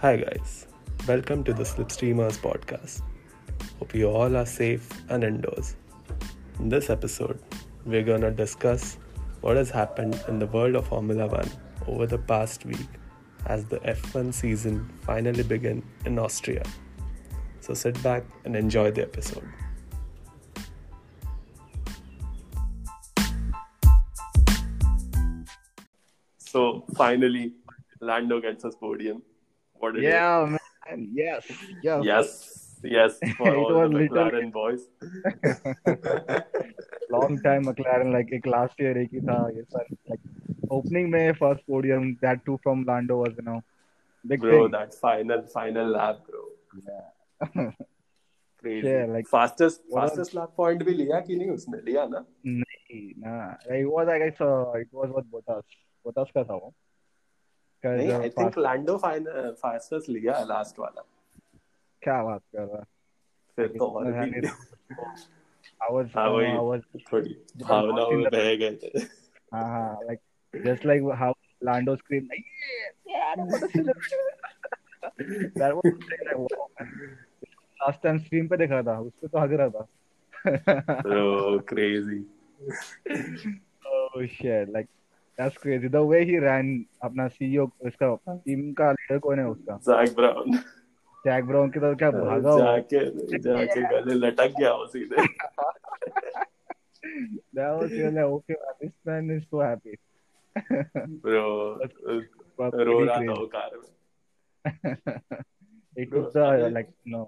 Hi, guys. Welcome to the Slipstreamers podcast. Hope you all are safe and indoors. In this episode, we're gonna discuss what has happened in the world of Formula One over the past week as the F1 season finally began in Austria. So sit back and enjoy the episode. So finally, Lando gets his podium What did yeah, man. Yes. Yes. Yes. Yes. For all the McLaren boys. Long time McLaren, like एक last year एक ही था ये sir like opening में first podium that too from Lando was you know big bro thing. that final final lap bro yeah crazy yeah, like fastest fastest lap point भी लिया कि नहीं उसने लिया ना नहीं ना it was I guess uh, it was what Bottas Bottas का था वो नहीं आई थिंक लैंडो फाइनल लिया लास्ट वाला क्या बात कर रहा फिर तो और भी हाँ थोड़ी भावना में बह गए थे हाँ हाँ पे देखा था उसपे तो हग रहा था oh crazy oh shit like That's crazy. The way he ran अपना सीईओ इसका टीम का लीडर कौन है उसका जैक ब्राउन जैक ब्राउन की तरफ़ क्या भागा जाके जाके गले लटक गया वो सीधे That was really okay. This man is so happy. Bro, रो रहा था वो कार में. It was the like no.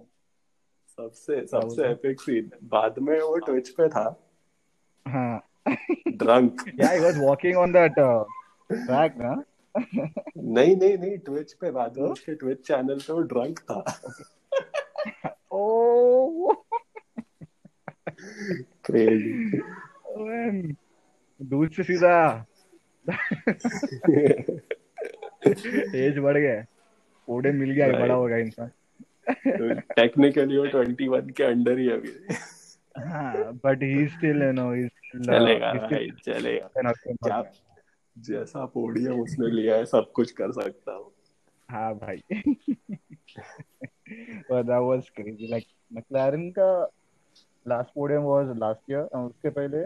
सबसे सबसे एपिक सीन बाद में वो ट्विच पे था. हाँ. drunk. yeah, he was walking on that uh, ना? नहीं नहीं नहीं ट्विच पे बाद में उसके ट्विच चैनल पे वो ड्रंक था। ओह क्रेजी दूध से सीधा। एज बढ़ गया। कोडे मिल गया बड़ा हो इंसान। टेक्निकली वो 21 के अंडर ही अभी। But he still you know he चलेगा भाई चलेगा। जैसा पोडियम उसने लिया है सब कुछ कर सकता हूँ। हाँ भाई। But that was crazy. Like McLaren का last podium was last year और उसके पहले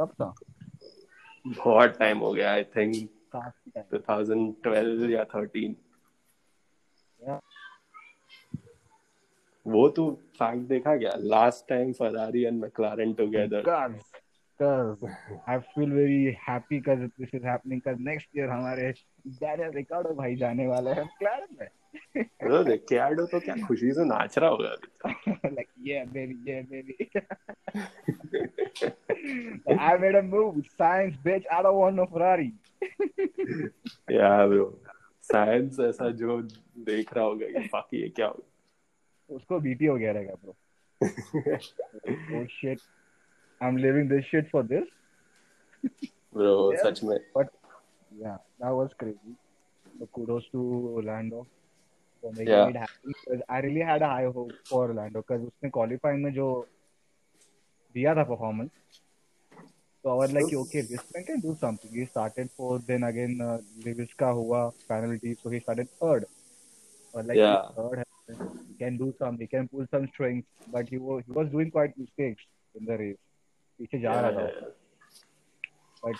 कब था? बहुत टाइम हो गया आई थिंक 2012 या 13 yeah. वो तो फैक्ट देखा गया last time Ferrari and McLaren together जो देख रहा होगा उसको बीपी हो गया bro I'm leaving this shit for this. Bro, yeah, such में. But yeah, that was crazy. So kudos to Orlando for making yeah. it happen. Because I really had a high hope for Orlando because उसने qualifying में जो दिया था performance. So I was like, okay, this man can do something. He started fourth, then again uh, Lewis का हुआ penalty, so he started third. But like yeah. third, he can do something. He can pull some strings, but he was he was doing quite mistakes in the race. पीछे जा रहा था but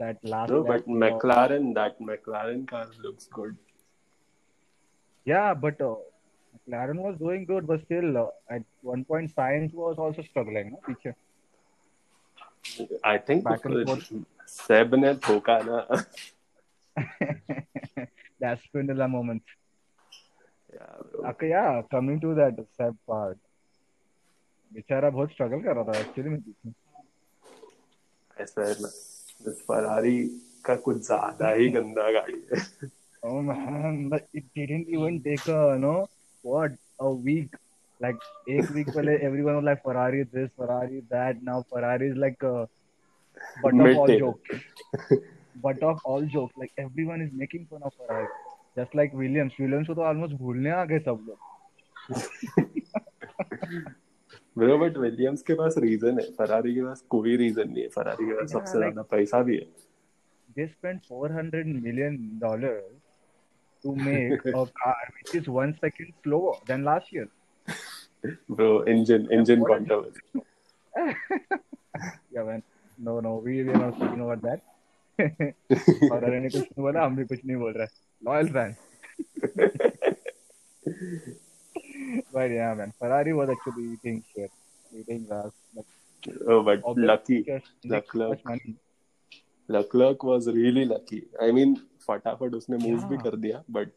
that last no, but McLaren that McLaren car looks good yeah but uh, McLaren was doing good but still uh, at one point Sainz was also struggling no पीछे I think back and forth Seb ने ठोका ना that Spinella moment yeah bro. okay yeah coming to that Seb part बेचारा बहुत struggle कर रहा था actually में ऐसा है फरारी का कुछ ज़्यादा ही गंदा गाड़ी है oh man but it didn't even take a know what a week like एक week पहले everyone was like Ferrari this Ferrari that now Ferrari is like a butt of all jokes butt of all jokes like everyone is making fun of Ferrari just like Williams Williams को तो almost भूलने आ गए सब लोग Robert Williams के पास reason है Ferrari के पास कोई रीजन नहीं है फरारी के पास सबसे ज़्यादा पैसा भी है they spend 400 million dollar to make a car which is 1 second slower than last year bro engine engine control yeah man no no we are not speaking about that और अरे ने कुछ नहीं बोला हम भी कुछ नहीं बोल रहे loyal fan but yeah man Ferrari was actually eating shit eating grass like, oh but lucky Leclerc Leclerc was really lucky I mean फटाफट उसने मूव yeah. भी कर दिया but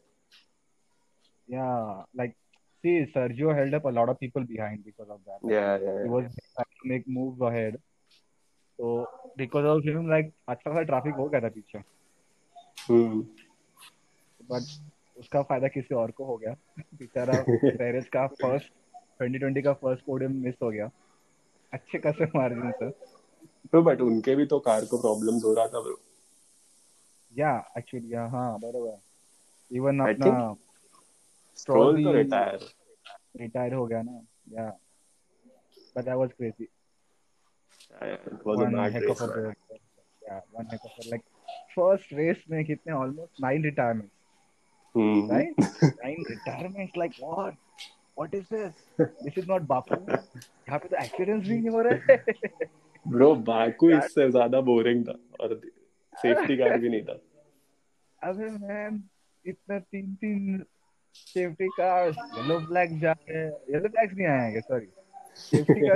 yeah like see Sergio held up a lot of people behind because of that yeah yeah, yeah. he was trying to make moves ahead तो because of him like अच्छा सा traffic हो गया था पीछे बट hmm. उसका फ़ायदा किसी और को हो गया। बेचारा पेरिस का फ़र्स्ट 2020 का फ़र्स्ट पोडियम मिस हो गया। अच्छे खासे मार्जिन से तो बट उनके भी तो कार को प्रॉब्लम्स हो रहा था ब्रो या एक्चुअली या हाँ बराबर। इवन अपना स्ट्रोल तो रिटायर रिटायर हो गया ना। Yeah but that was crazy one a bad race. A, yeah, one heck of a like first में कितने almost nine retirements. Hmm. Right? nine retirements like what? What is this? This is not Baku. यहाँ पे तो accidents भी नहीं हो रहे. Bro, Baku इससे ज़्यादा बोरिंग था और सेफ्टी कार भी नहीं था. अबे मैन इतना तीन तीन सेफ्टी कार येलो फ्लैग जा रहे येलो फ्लैग्स नहीं आए सॉरी सेफ्टी का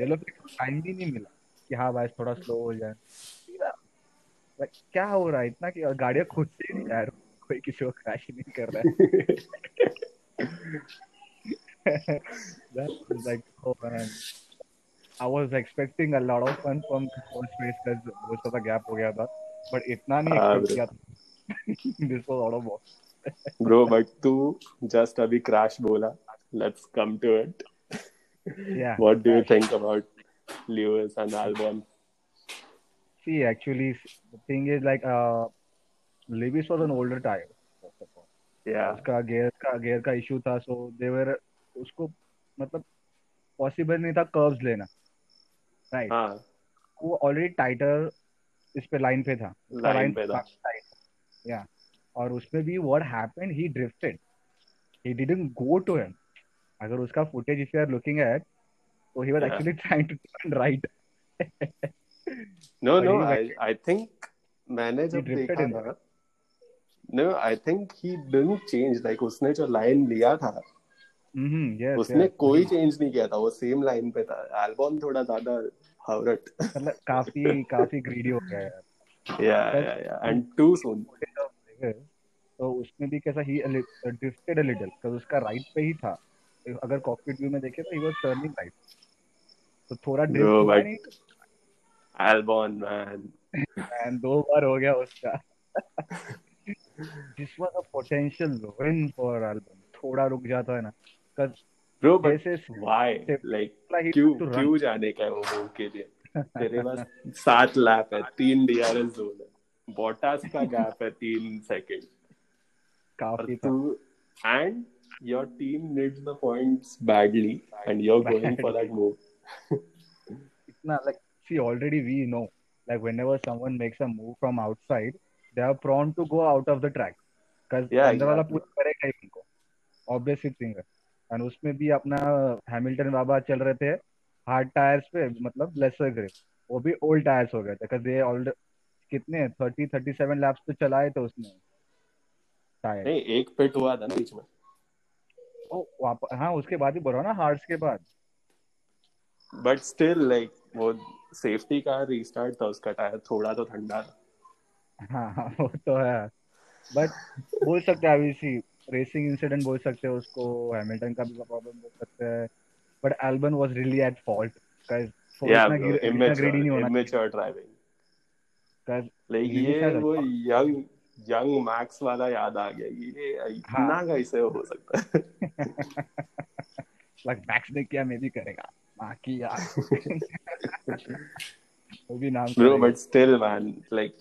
येलो टाइम भी नहीं मिला कि हाँ भाई थोड़ा स्लो हो जाए क्या हो रहा है इतना कि गाड़ियाँ खुद से नहीं यार कोई किसी को क्रैश नहीं कर रहा है। Like oh man I was expecting a lot of fun from first phase cause वो सारा गैप हो गया था बट इतना नहीं एक्सपेक्ट किया this was all off bro but तू जस्ट अभी क्रैश बोला। Let's come to it yeah what do you think about Lewis and Albon see actually the thing is like uh Lewis was an older tire. First of all. Yeah. उसका gear का gear का issue था, so they were उसको मतलब possible नहीं था curves लेना, right? हाँ. वो already tighter इस पे line पे था. line पे था. Yeah. और उसमें भी what happened? He drifted. He didn't go to him. अगर उसका footage if you are looking at he was yeah. actually trying to turn right no no I, I think मैंने जब देखा था no I think he didn't change. Like उसने जो line लिया था mm-hmm, yes, उसने. कोई चेंज नहीं किया था। वो सेम लाइन पे था। एल्बॉन थोड़ा ज़्यादा हावरट। मतलब काफ़ी काफ़ी ग्रीडी हो गया यार। या yeah yeah and too soon तो उसमें भी कैसा ही ड्रिफ्टेड अ लिटिल बिकॉज़ उसका राइट पे ही था। अगर कॉकपिट व्यू में देखे तो ही वाज टर्निंग राइट तो थोड़ा ड्रिफ्ट एल्बॉन मैन मैन दो बार हो गया उसका। This was a potential win for Albon थोड़ा रुक जाता है ना cuz bro but why like क्यों क्यों जाने का है वो मूव के लिए तेरे पास सात लैप है तीन डीआरएस जोन है बॉटास का गैप है तीन सेकंड काफ़ी तू and your team needs the points badly and you're going for that move. it's not like see already we know like whenever someone makes a move from outside, they are prone to go out of the track. Because yeah, push करेगा ही उनको obvious thing है। And उसमें भी अपना Hamilton बाबा चल रहे थे हार्ड टायर्स पे मतलब लेसर ग्रिप वो भी ओल्ड टायर्स हो गए थे बिकॉज़ दे ऑल्ड कितने थर्टी थर्टी सेवन लैप्स तो चलाए थे उसने। टायर नहीं एक पिट हुआ था ना बीच में। हाँ उसके बाद ही बोला ना हार्ट्स के बाद। बट स्टिल लाइक वो सेफ्टी का रीस्टार्ट था उसका टायर थोड़ा तो ठंडा था। हाँ हाँ वो तो है। बट बोल सकते हैं अभी सी रेसिंग इंसिडेंट बोल सकते हैं उसको हैमिल्टन का भी प्रॉब्लम बोल सकते हैं। But Albon was really at fault guys greedy नहीं होना immature driving लाइक ये वो यंग यंग मैक्स वाला याद आ गया ये इतना हाँ. कैसे हो सकता है? लाइक मैक्स ने किया मैं भी करेगा। माँ की यार। वो भी नाम bro but still man like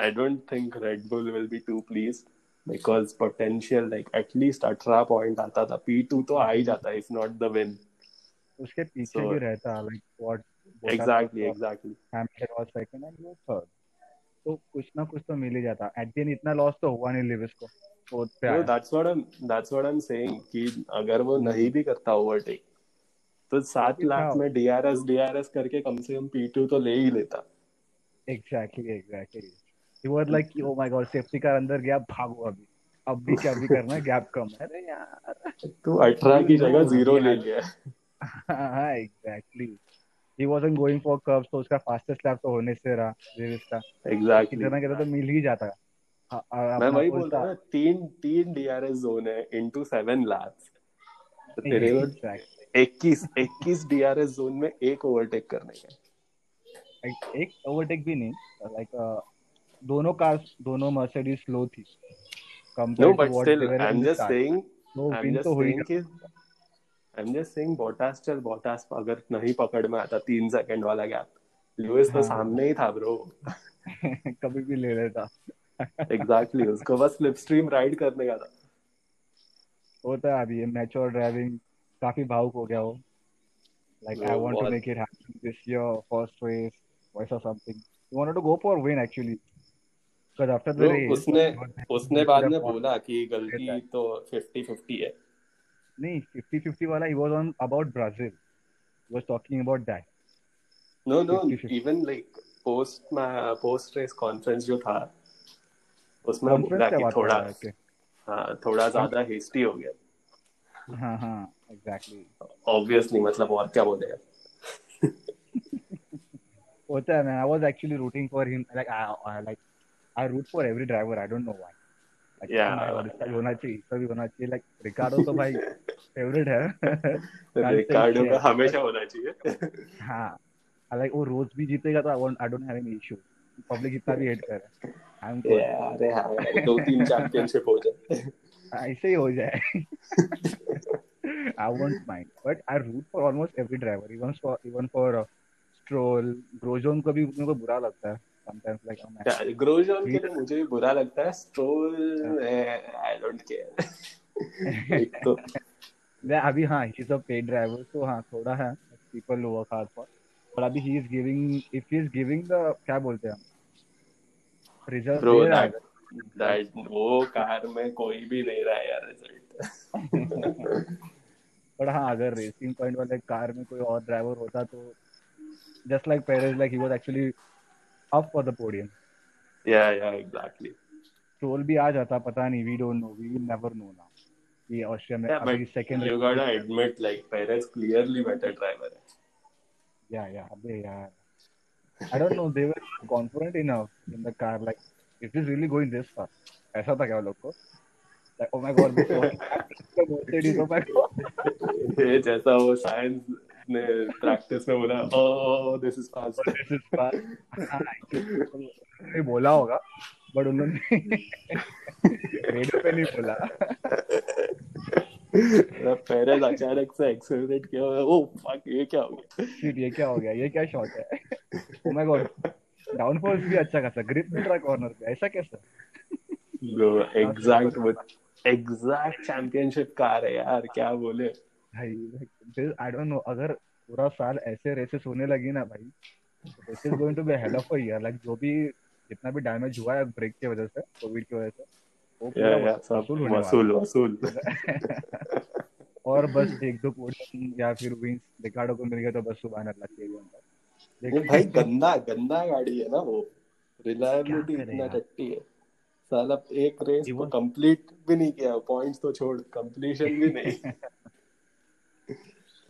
I don't think Red Bull will be too please because potential like at least 18 point आता था P2 तो आ ही जाता इफ़ नॉट द विन उसके पीछे so, भी रहता like what exactly exactly Hamilton was second and वो third तो कुछ ना कुछ तो मिल ही जाता। एट द इतना लॉस तो हुआ नहीं लिविस को फोर्थ पे आया। That's what I that's what I am saying कि अगर वो नहीं भी करता ओवरटेक तो सात लाख में डीआरएस डीआरएस करके कम से कम पी2 तो ले ही लेता। Exactly exactly he was like oh my God safety car अंदर गया भागो अभी। अब भी क्या भी करना है? गैप कम है। अरे यार। तू 18 की जगह ज़ीरो ले लिया। हाँ exactly he wasn't going for curves तो उसका फास्टेस्ट लैप तो होने से रहा रेस का। एग्जैक्टली कितना कहता तो मिल ही जाता। मैं वही बोल रहा हूँ तीन तीन डीआरएस जोन है इनटू सेवन लैप्स तो तेरे को इक्कीस इक्कीस डीआरएस जोन में एक ओवरटेक करने का एक ओवरटेक भी नहीं लाइक दोनों कार दोनों मर्सिडीज स्लो थी। Compare to what they were I am just saying I am just saying I am just saying Bottas चल बोटास अगर नहीं पकड़ में आता तीन सेकंड वाला गैप लुइस तो हाँ। सामने ही था ब्रो कभी भी ले लेता। एग्जैक्टली उसको बस स्लिप स्ट्रीम राइड करने का था। होता है अभी मैच्योर ड्राइविंग काफ़ी भावुक हो गया वो। Like no, i want what? to make it happen this year first race or something you wanted to go for win because after the race उसने उसने बाद में बोला कि गलती तो 50 50 है। नहीं 50 50 वाला he was on about Brazil. He was talking about that. No no 50, 50. even like post post race conference जो था उसमें बोला कि थोड़ा हाँ थोड़ा ज़्यादा हेस्टी हो गया। हाँ हाँ एग्जैक्टली ऑब्वियसली मतलब और क्या बोलेगा? होता है मैं I was actually rooting for him like I like I root for every driver. I don't know why. Like, yeah. इसका भी होना चाहिए इसका भी होना चाहिए लाइक रिकार्डो तो भाई फेवरेट है. रिकार्डो का हमेशा होना चाहिए हाँ. लाइक वो रोज भी जीतेगा तो I don't have any issue public इतना भी हेट करे आई एम अरे हाँ दो तीन चैंपियनशिप हो जाए। ऐसे ही हो जाए. I won't mind but I root for almost every driver even for even for Stroll Grosjean को भी मेरे को बुरा लगता है. Sometimes like oh man ग्रोजॉन के लिए मुझे भी बुरा लगता है स्ट्रोल आई डोंट केयर एक तो अभी हाँ he is a paid driver तो हाँ थोड़ा है पीपल वर्क हार्ड फॉर और अभी he is giving if he is giving the क्या बोलते हैं? रिज़ल्ट ब्रो दैट दैट वो कार में कोई भी दे रहा है यार रिज़ल्ट पर हाँ अगर रेसिंग पॉइंट वाले कार में कोई और ड्राइवर होता तो just like Perez like he was actually up for the podium. Yeah, yeah, exactly. Stroll भी आ जाता पता नहीं we don't know we will never know now ये ऑस्ट्रिया में yeah, अभी second you gotta admit like Perez clearly better driver है yeah yeah अबे यार I don't know they were confident enough in the car like is this really going this fast ऐसा था क्या लोग को like oh my god this was Mercedes oh my god ये जैसा वो साइंस ने प्रैक्टिस में बोला ओह this is fast this is fast बोला होगा बट उन्होंने रेडियो पे नहीं बोला। पेरेज अचानक से एक्सेलरेट किया ओ फक ये क्या हो गया? शिट ये क्या हो गया? ये क्या शॉट है? ओ माय गॉड भी अच्छा खासा ग्रिप मिल रहा कॉर्नर पे ऐसा कैसे? एग्जैक्ट एग्जैक्ट चैंपियनशिप कार है यार क्या बोले? भाई आई डोंट नो अगर पूरा साल ऐसे रेसेस होने लगी ना भाई this is going to be hell of a year like जो भी जितना भी डैमेज हुआ है ब्रेक की वजह से कोविड की वजह से वो पूरा वसूल होने वसूल वसूल। और बस एक दो पोडियम या फिर विंस रिकार्डो को मिल गया तो बस सुबह अल्लाह के लिए भाई गंदा गंदा गाड़ी है ना वो। रिलायबिलिटी इतना टट्टी है। साला एक रेस को कंप्लीट भी नहीं किया पॉइंट्स तो छोड़ कंप्लीशन भी नहीं।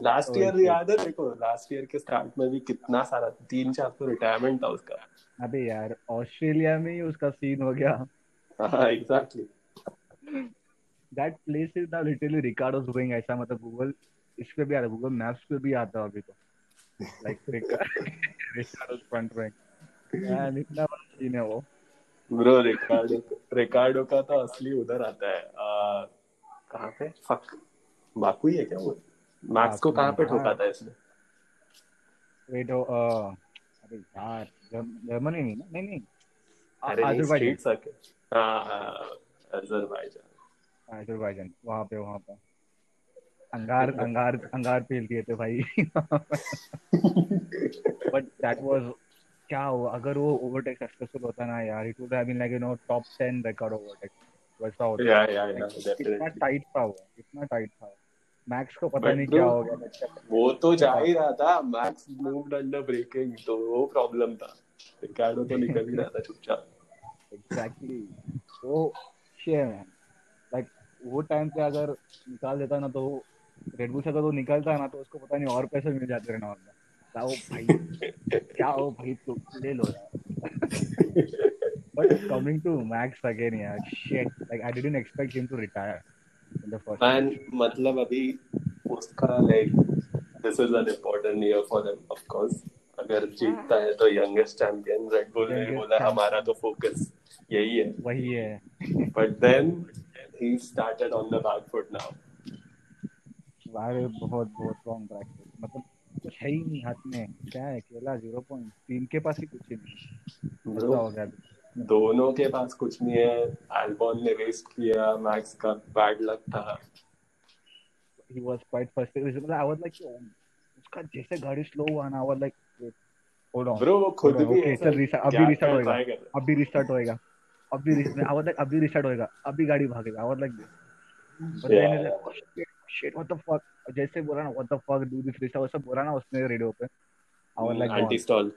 लास्ट ईयर याद है देखो लास्ट ईयर के स्टार्ट में भी कितना सारा तीन चार तो रिटायरमेंट था उसका। अबे यार ऑस्ट्रेलिया में ही उसका सीन हो गया। हाँ exactly that place is now literally Ricciardo's going ऐसा मतलब गूगल इस पे भी आता गूगल मैप्स पे भी आता अभी तो। लाइक रिकार्डोस फ्रंट रैंक यार इतना बड़ा सीन है वो। ब्रो रिकार्डो रिकार्डो का तो असली उधर आता है कहाँ पे? फक बाकू ही है क्या वो? मैक्स को कहाँ पे ठोका था इसने? वेट ओ अरे यार जर्मनी नहीं नहीं नहीं। अरे अजरबैजान हाँ अजरबैजान अजरबैजान वहाँ पे वहाँ पे। अंगार अंगार अंगार फेल दिए थे भाई। बट दैट वाज क्या हुआ? अगर वो ओवरटेक सक्सेसफुल होता ना यार it would have been like you know top 10 record overtake वैसा होता या या या डेफिनेटली टाइट था वो कितना टाइट था मैक्स को पता नहीं क्या हो गया वो तो जा ही रहा था मैक्स मूव्ड अंडर ब्रेकिंग तो वो प्रॉब्लम था। रिकार्डो तो निकल ही रहा था चुपचाप। एग्जैक्टली वो शेयर मैन लाइक वो टाइम पे अगर निकाल देता ना तो रेडबुल से अगर वो निकलता ना तो उसको पता नहीं और पैसे मिल जाते रेनॉल्ट में क्या हो भाई? क्या हो भाई? तू ले लो यार। But coming to Max again यार shit like I didn't expect him to retire man मतलब अभी उसका like this is an important year for them of course अगर जीतता है तो यंगेस्ट चैंपियन रेड बुल ने बोला हमारा तो फोकस यही है. वही है। But then he started on the back foot now अरे बहुत बहुत रॉन्ग प्रैक्टिस मतलब कुछ है ही नहीं हाथ में। क्या है अकेला ज़ीरो पॉइंट टीम के पास ही कुछ ही नहीं। हो गया। दोनों के पास कुछ नहीं है। एल्बॉन ने वेस्ट किया मैक्स का बैड लक था। He was quite frustrated I was like उसका जैसे गाड़ी स्लो हुआ ना I like hold on bro वो खुद भी okay, सर रिस्टार्ट अभी रिस्टार्ट होएगा अभी रिस्टार्ट होएगा अभी रिस्टार्ट आई वाज लाइक अभी रिस्टार्ट होएगा अभी गाड़ी भागेगा। I was like shit what the fuck जैसे बोला ना what the fuck do this restart वैसे बोला ना उसने रेडियो पे. I like anti stall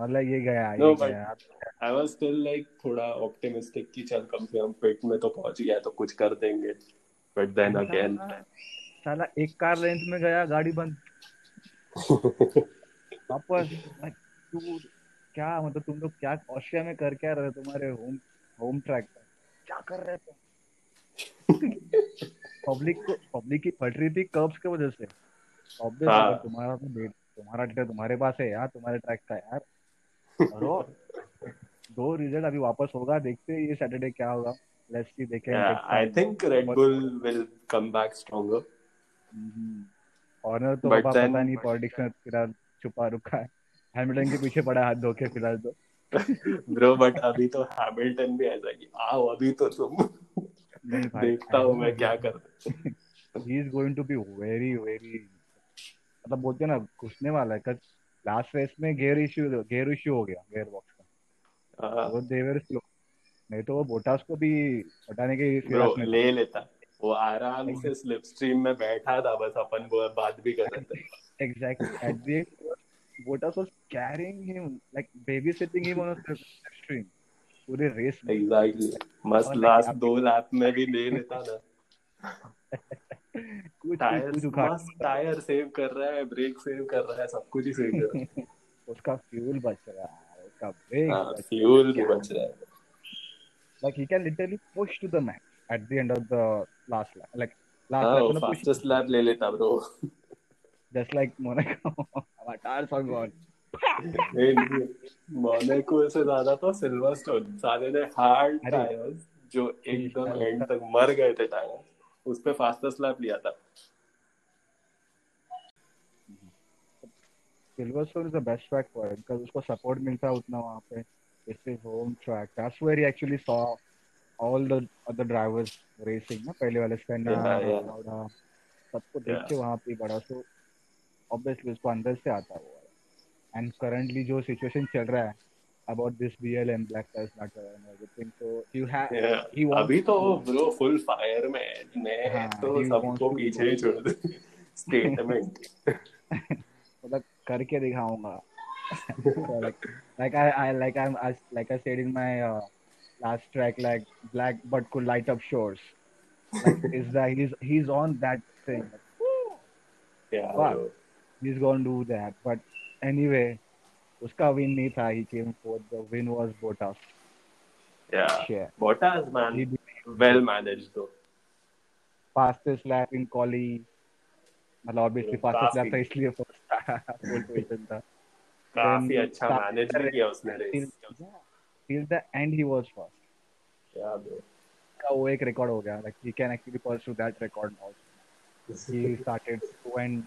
I was like ये गया। No, but- गया आई वाज स्टिल लाइक थोड़ा ऑप्टिमिस्टिक कि चल कम से कम पिट में तो पहुँच गया तो कुछ कर देंगे। बट देन अगेन साला- एक कार लेंथ में गया गाड़ी बंद। वापस तू क्या मतलब तुम लोग क्या ऑस्ट्रिया में कर क्या रहे हो तुम्हारे होम होम ट्रैक पर क्या कर रहे थे पब्लिक को पब्लिक की फट रही थी कर्ब्स की वजह से। ऑब्वियस हाँ। तुम्हारा तो तुम्हारा डेटा तुम्हारे पास है यार तुम्हारे ट्रैक का यार। करो दो रिज़ल्ट अभी वापस होगा देखते हैं ये सैटरडे क्या होगा। लेट्स सी देखें I think Red Bull will come back stronger honour तो पता नहीं पॉलिटिक्स में फ़िलहाल छुपा रुका है। हैमिल्टन के पीछे पड़ा हाथ धोके फ़िलहाल तो। ब्रो बट अभी तो हैमिल्टन भी ऐसा कि आओ अभी तो तुम देखता हूँ मैं क्या करता he is going to be very very मतलब बोलते हैं ना घुसने वाला है लास्ट रेस में गियर इश्यू गियर इश्यू हो गया गियर बॉक्स का। हाँ, वो देवर स्लो नहीं तो वो बोटास को भी हटाने के ब्रो फिराक में ले लेता। वो आराम से स्लिप स्ट्रीम में बैठा था बस अपन वो बात भी कर रहे थे। Exactly at the end Bottas was carrying him like babysitting him on the stream पूरे रेस में। एग्जैक्टली मस्त लास्ट दो लैप में भी ले लेता ना कुछ टायर मस्त टायर सेव कर रहा है ब्रेक सेव कर रहा है सब कुछ ही सेव कर रहा है। उसका फ्यूल बच रहा है उसका ब्रेक हाँ फ्यूल भी बच रहा है। like he can literally push to the max at the end of the last lap like last हाँ lap वो मतलब push फास्टेस्ट लैप ले just like Monaco our tires are gone Monaco से ज़्यादा तो सिल्वरस्टोन साले ने हार्ड। टायर्स जो एकदम एंड तक मर गए थे टायर्स उस पे फास्टेस्ट लैप लिया था Silverstone is the best track for him because उसको support मिलता है उतना वहाँ पे it's his home track that's where he actually saw all the other drivers racing ना पहले वाले. Lauda सबको देख. के वहाँ पे बड़ा so obviously उसको अंदर से आता है वो and currently जो situation चल रहा है about this BLM Black Lives Matter and everything so you have Yeah. he wants अभी तो ब्रो फुल फायर में है मैं हाँ, तो सबको पीछे ही छोड़ दे स्टेटमेंट मतलब करके दिखाऊँगा so like like I, I like I'm I, like I said in my uh, last track like black but could light up shores like is that he's he's on that thing या Wow. he's gonna do that but anyway उसका win नहीं था he came fourth the win was Bottas yeah Bottas man well managed दो fastest lap in quali मतलब obviously fastest lap था इसलिए first पोल position था. काफ़ी अच्छा मैनेज किया उसने race till the end he was first या वो एक रिकॉर्ड हो गया like he can actually pursue that record now he started to end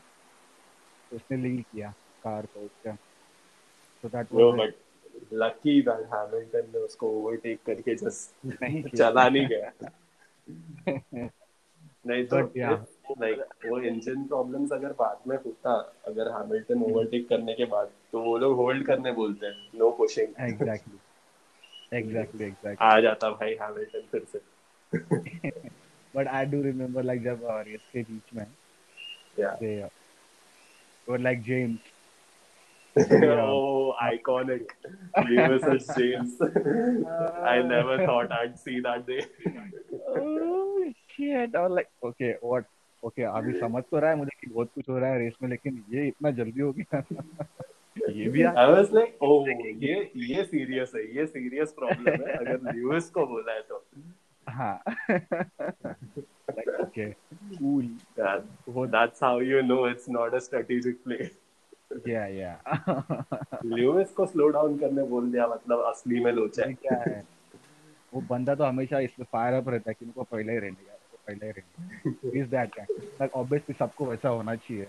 उसने लीड किया कार को उसका। So that was it. But lucky that Hamilton ने उसको ओवरटेक करके जस्ट नहीं किया। चला नहीं गया। नहीं तो. लाइक वो इंजन प्रॉब्लम्स अगर बाद में होता अगर हैमिल्टन ओवरटेक करने के बाद तो वो लोग होल्ड करने बोलते हैं no pushing exactly exactly exactly आ जाता भाई हैमिल्टन फिर से। But I do remember like जब रेस के बीच में uh, were like James. oh iconic Lewis and James I never thought I'd see that day oh shit! I was like, okay, what? Okay, अभी समझ तो रहा है मुझे कि बहुत कुछ हो रहा है रेस में लेकिन ये इतना जल्दी हो गया ये भी आ I was like oh ये ये serious है ये serious problem है अगर Lewis को बोला है तो हाँ like okay cool that, वो that's how you know it's not a strategic play yeah yeah. Lewis को slow down करने बोल दिया मतलब असली में लोचा है। क्या है? वो बंदा तो हमेशा इसमें फायर अप रहता है कि उनको पहले ही रहने यार उनको पहले ही रहने इज़ दैट लाइक ऑब्वियसली सबको वैसा होना चाहिए।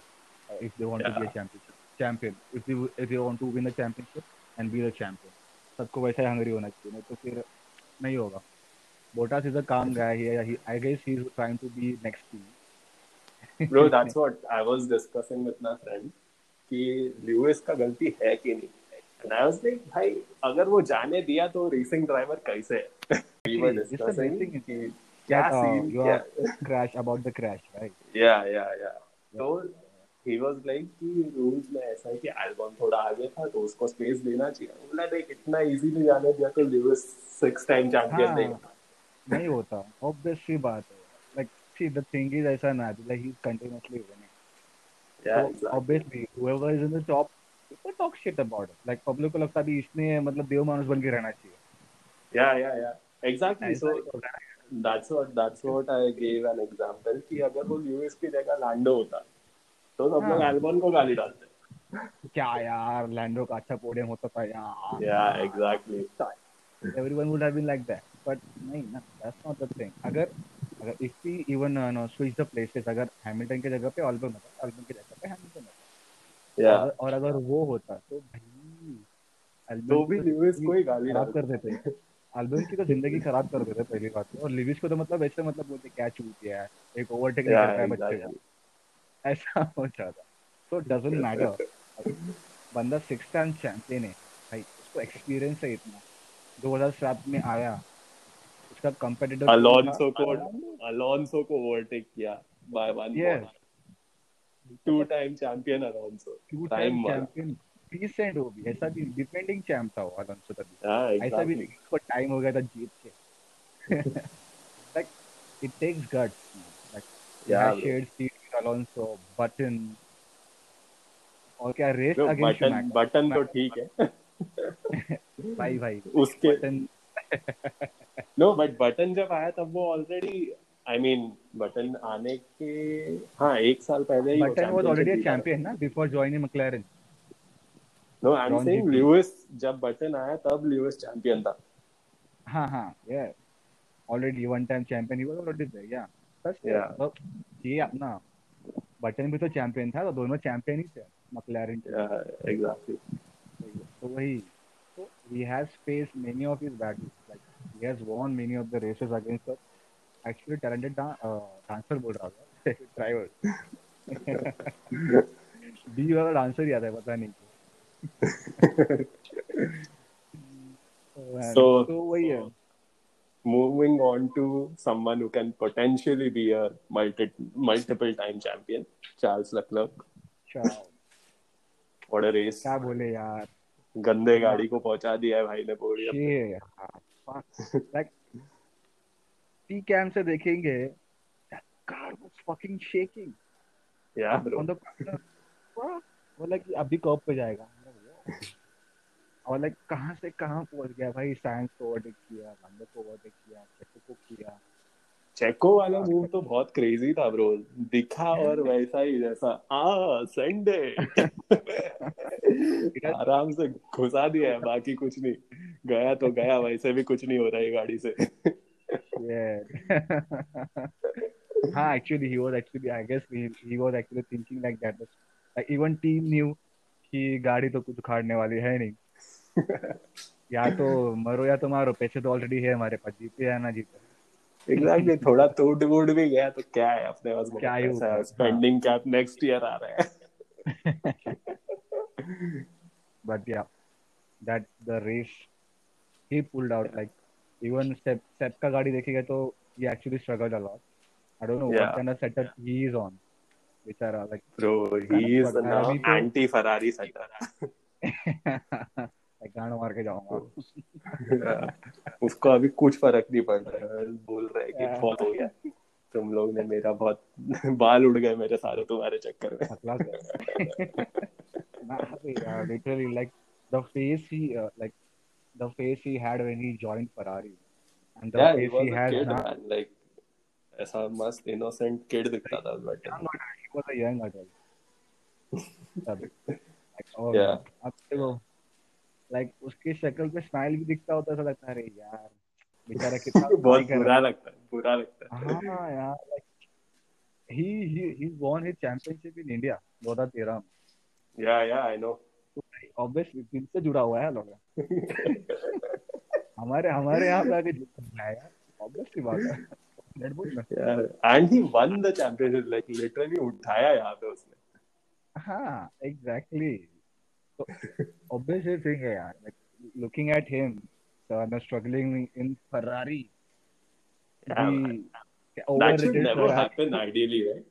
If they want to be a champion champion if they if they want to win the championship and be the champion सबको वैसा ही हंगरी होना चाहिए नहीं तो फिर नहीं होगा। Bottas is a calm guy. Here. He, I guess he's trying to be next to you. bro that's what I was discussing with my friend. कि Lewis का गलती है कि नहीं like भाई अगर वो जाने दिया तो रेसिंग ड्राइवर कैसे है? क्या uh, सीन क्या तो like कि रूल्स में ऐसा है कि एल्बम थोड़ा आगे था तो उसको स्पेस देना चाहिए. बोला देख इतना इजीली जाने दिया तो ल्यूइस सिक्स टाइम चैंपियन हाँ, नहीं नहीं होता। ऑब्वियसली बात है। Like see the thing is ऐसा ना like he continuously winning yeah so exactly. obviously whoever is in the top people talk shit about it like public को लगता भी इसने मतलब देव मानुस बन के रहना चाहिए yeah yeah yeah exactly ऐसा so है। that's what that's what I gave an example कि अगर वो ल्यूइस की जगह लैंडो होता तो सब लोग हाँ। एल्बन को गाली डालते क्या यार लैंडो का अच्छा पोडियम होता था यार yeah exactly everyone would have been like that but नहीं ना that's not the thing अगर अगर we even uh, no, switch the places अगर हैमिल्टन की जगह पे ऑल्बन होता ऑल्बन की जगह पे हैमिल्टन होता। Yeah. और, अगर वो होता तो भाई तो भी Albon को ही गाली कर देते। एल्बम की तो ज़िंदगी खराब कर देते पहली बात तो। और लिविस को तो मतलब ऐसे मतलब बोलते क्या चूत किया है एक ओवरटेक नहीं Yeah, कर पाया बच्चे. को। ऐसा हो जाता तो डजंट मैटर बंदा सिक्स टाइम चैंपियन है। भाई उसको एक्सपीरियंस है इतना। 2007 में आया। उसका कंपेटिटिव अलोंसो को अलोंसो को ओवरटेक किया by one yes two time champion Alonso two time champion recent हो भी ऐसा भी डिफेंडिंग चैंप था वो अलोंसो तभी। yeah ऐसा भी नहीं उसको टाइम हो गया था जीत के। Like it takes guts like yeah shared seat with Alonso Button और क्या रेस अगेंस्ट बटन बटन तो ठीक है। भाई भाई उसके बटन नो बट बटन जब आया तब वो ऑलरेडी आई मीन बटन आने के हाँ एक साल पहले ही Button was already a champion ना before joining McLaren no I am saying GP. Lewis जब बटन आया तब ल्यूइस चैंपियन था। हाँ हाँ yeah. Already one time champion he was already there या बस ये अपना बटन भी तो चैंपियन था तो दोनों चैंपियन ही थे मैक्लेरन एग्जैक्टली तो वही he has faced many of his battles like he has won many of the races against the actually talented dan- uh, dancer बोल रहा था driver डी वाला डांसर याद है पता नहीं क्यों। So- तो वही है moving on to someone who can potentially be a multi multiple time champion Charles Leclerc अच्छा, what a race क्या बोले यार गंदे गाड़ी को पहुँचा दिया है भाई ने like टी कैम से देखेंगे car was fucking shaking yeah bro the corner वो लाइक अभी कॉप पे जाएगा? और लाइक कहाँ से कहाँ पहुँच गया भाई? साइंस को ओवरटेक किया लंडो को ओवरटेक किया को किया। चेको वाला मूव तो बहुत क्रेजी था ब्रो दिखा और वैसा ही जैसा। आ संडे आराम से घुसा दिया है बाकी कुछ नहीं। गया तो गया वैसे भी कुछ नहीं हो रहा है गाड़ी से। हाँ was actually I guess he, he was actually thinking like that. But like even team knew कि गाड़ी तो कुछ उखाड़ने वाली है नहीं। या तो मरो या तो मारो पैसे तो ऑलरेडी है हमारे पास जीते या ना जीते। एग्जैक्टली थोड़ा टूट वूट भी गया तो क्या है अपने पास क्या स्पेंडिंग क्या नेक्स्ट ईयर आ रहा है। But yeah that the race he pulled out like even Seb Seb का गाड़ी देखी तो ये actually struggle a lot I don't know what kind of setup he is on बेचारा like bro he is the anti Ferrari setup गांड मार के जाऊँगा. उसको अभी कुछ फ़र्क नहीं पड़ रहा है बोल रहा है कि. बहुत हो गया तुम लोग ने मेरा बहुत बाल उड़ गए मेरे सारे तुम्हारे चक्कर में पतला Nah, yeah, literally like the face he uh, like the face he had when he joined Ferrari and the Yeah, he face was he a has kid, now. man. Like, ऐसा मस्त innocent kid दिखता था उस but he was a young adult. तब like oh Yeah. अब देखो like उसकी शक्ल पे स्माइल भी दिखता होता ऐसा लगता है अरे यार बेचारा कितना बहुत बुरा लगता है बुरा लगता है। है हाँ यार like he he he won his championship in India 2013 में। या या आई नो ऑब्वियसली दिल से जुड़ा हुआ है लोग। हमारे हमारे यहाँ पे आके जुड़ा है यार ऑब्वियसली बात है। And he won the championship like literally उठाया यहाँ पे उसने। हाँ एग्जैक्टली तो ऑब्वियसली थिंग है यार like looking at him so struggling in Ferrari Yeah, the that should never happen ideally right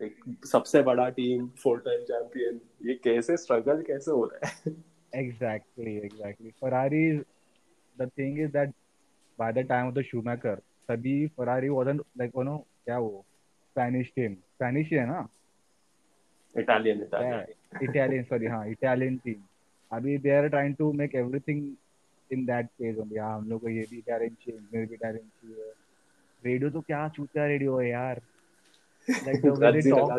like, सबसे बड़ा टीम फोर टाइम चैंपियन ये कैसे स्ट्रगल कैसे हो रहा है Exactly, exactly. Ferrari, the thing is that by the time of the Schumacher, तभी Ferrari wasn't like you know क्या वो Spanish team, Spanish है ना? इटालियन इटालियन Italian, sorry, हाँ, Italian team. अभी they are trying to make everything in that phase only. हाँ, हम लोग को ये भी Italian चाहिए, मेरे भी Italian चाहिए. रेडियो तो क्या चूतिया रेडियो है यार. Like the they talk.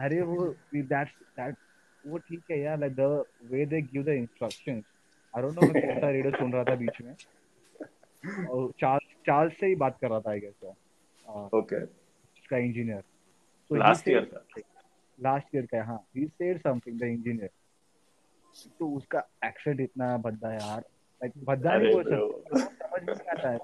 अरे वो that's that वो ठीक है यार like the way they give the instructions I don't know मैं कैसा रेडियो सुन रहा था बीच में और चार्ल्स चार्ल्स से ही बात कर रहा था आई गेस okay उसका इंजीनियर Last year का। लास्ट ईयर का हाँ he said something the engineer तो उसका एक्सेंट इतना भद्दा यार। लाइक भद्दा नहीं बोल. सकते समझ में नहीं आता है।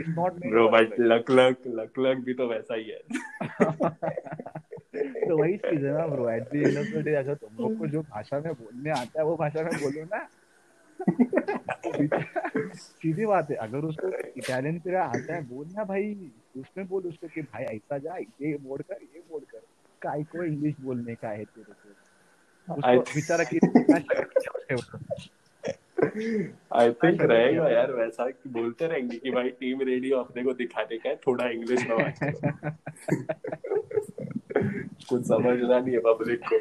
It's not bro but luck luck luck luck भी तो वैसा ही है। तो वही चीज़ है ना bro at the end of the day अगर तुम लोग को जो भाषा में बोलने आता है वो भाषा में बोलो ना। सीधी बात है अगर उसको इटालियन तेरा आता है बोलना भाई उसमें बोल उसको कि भाई ऐसा जा ये मोड़ कर ये मोड़ कर। काय को इंग्लिश बोलने का है तेरे को। बेचारा आई थिंक रहेगा यार वैसा कि बोलते रहेंगे कि भाई टीम रेडियो अपने को दिखाने का है थोड़ा इंग्लिश में करो। कुछ समझना नहीं है पब्लिक को।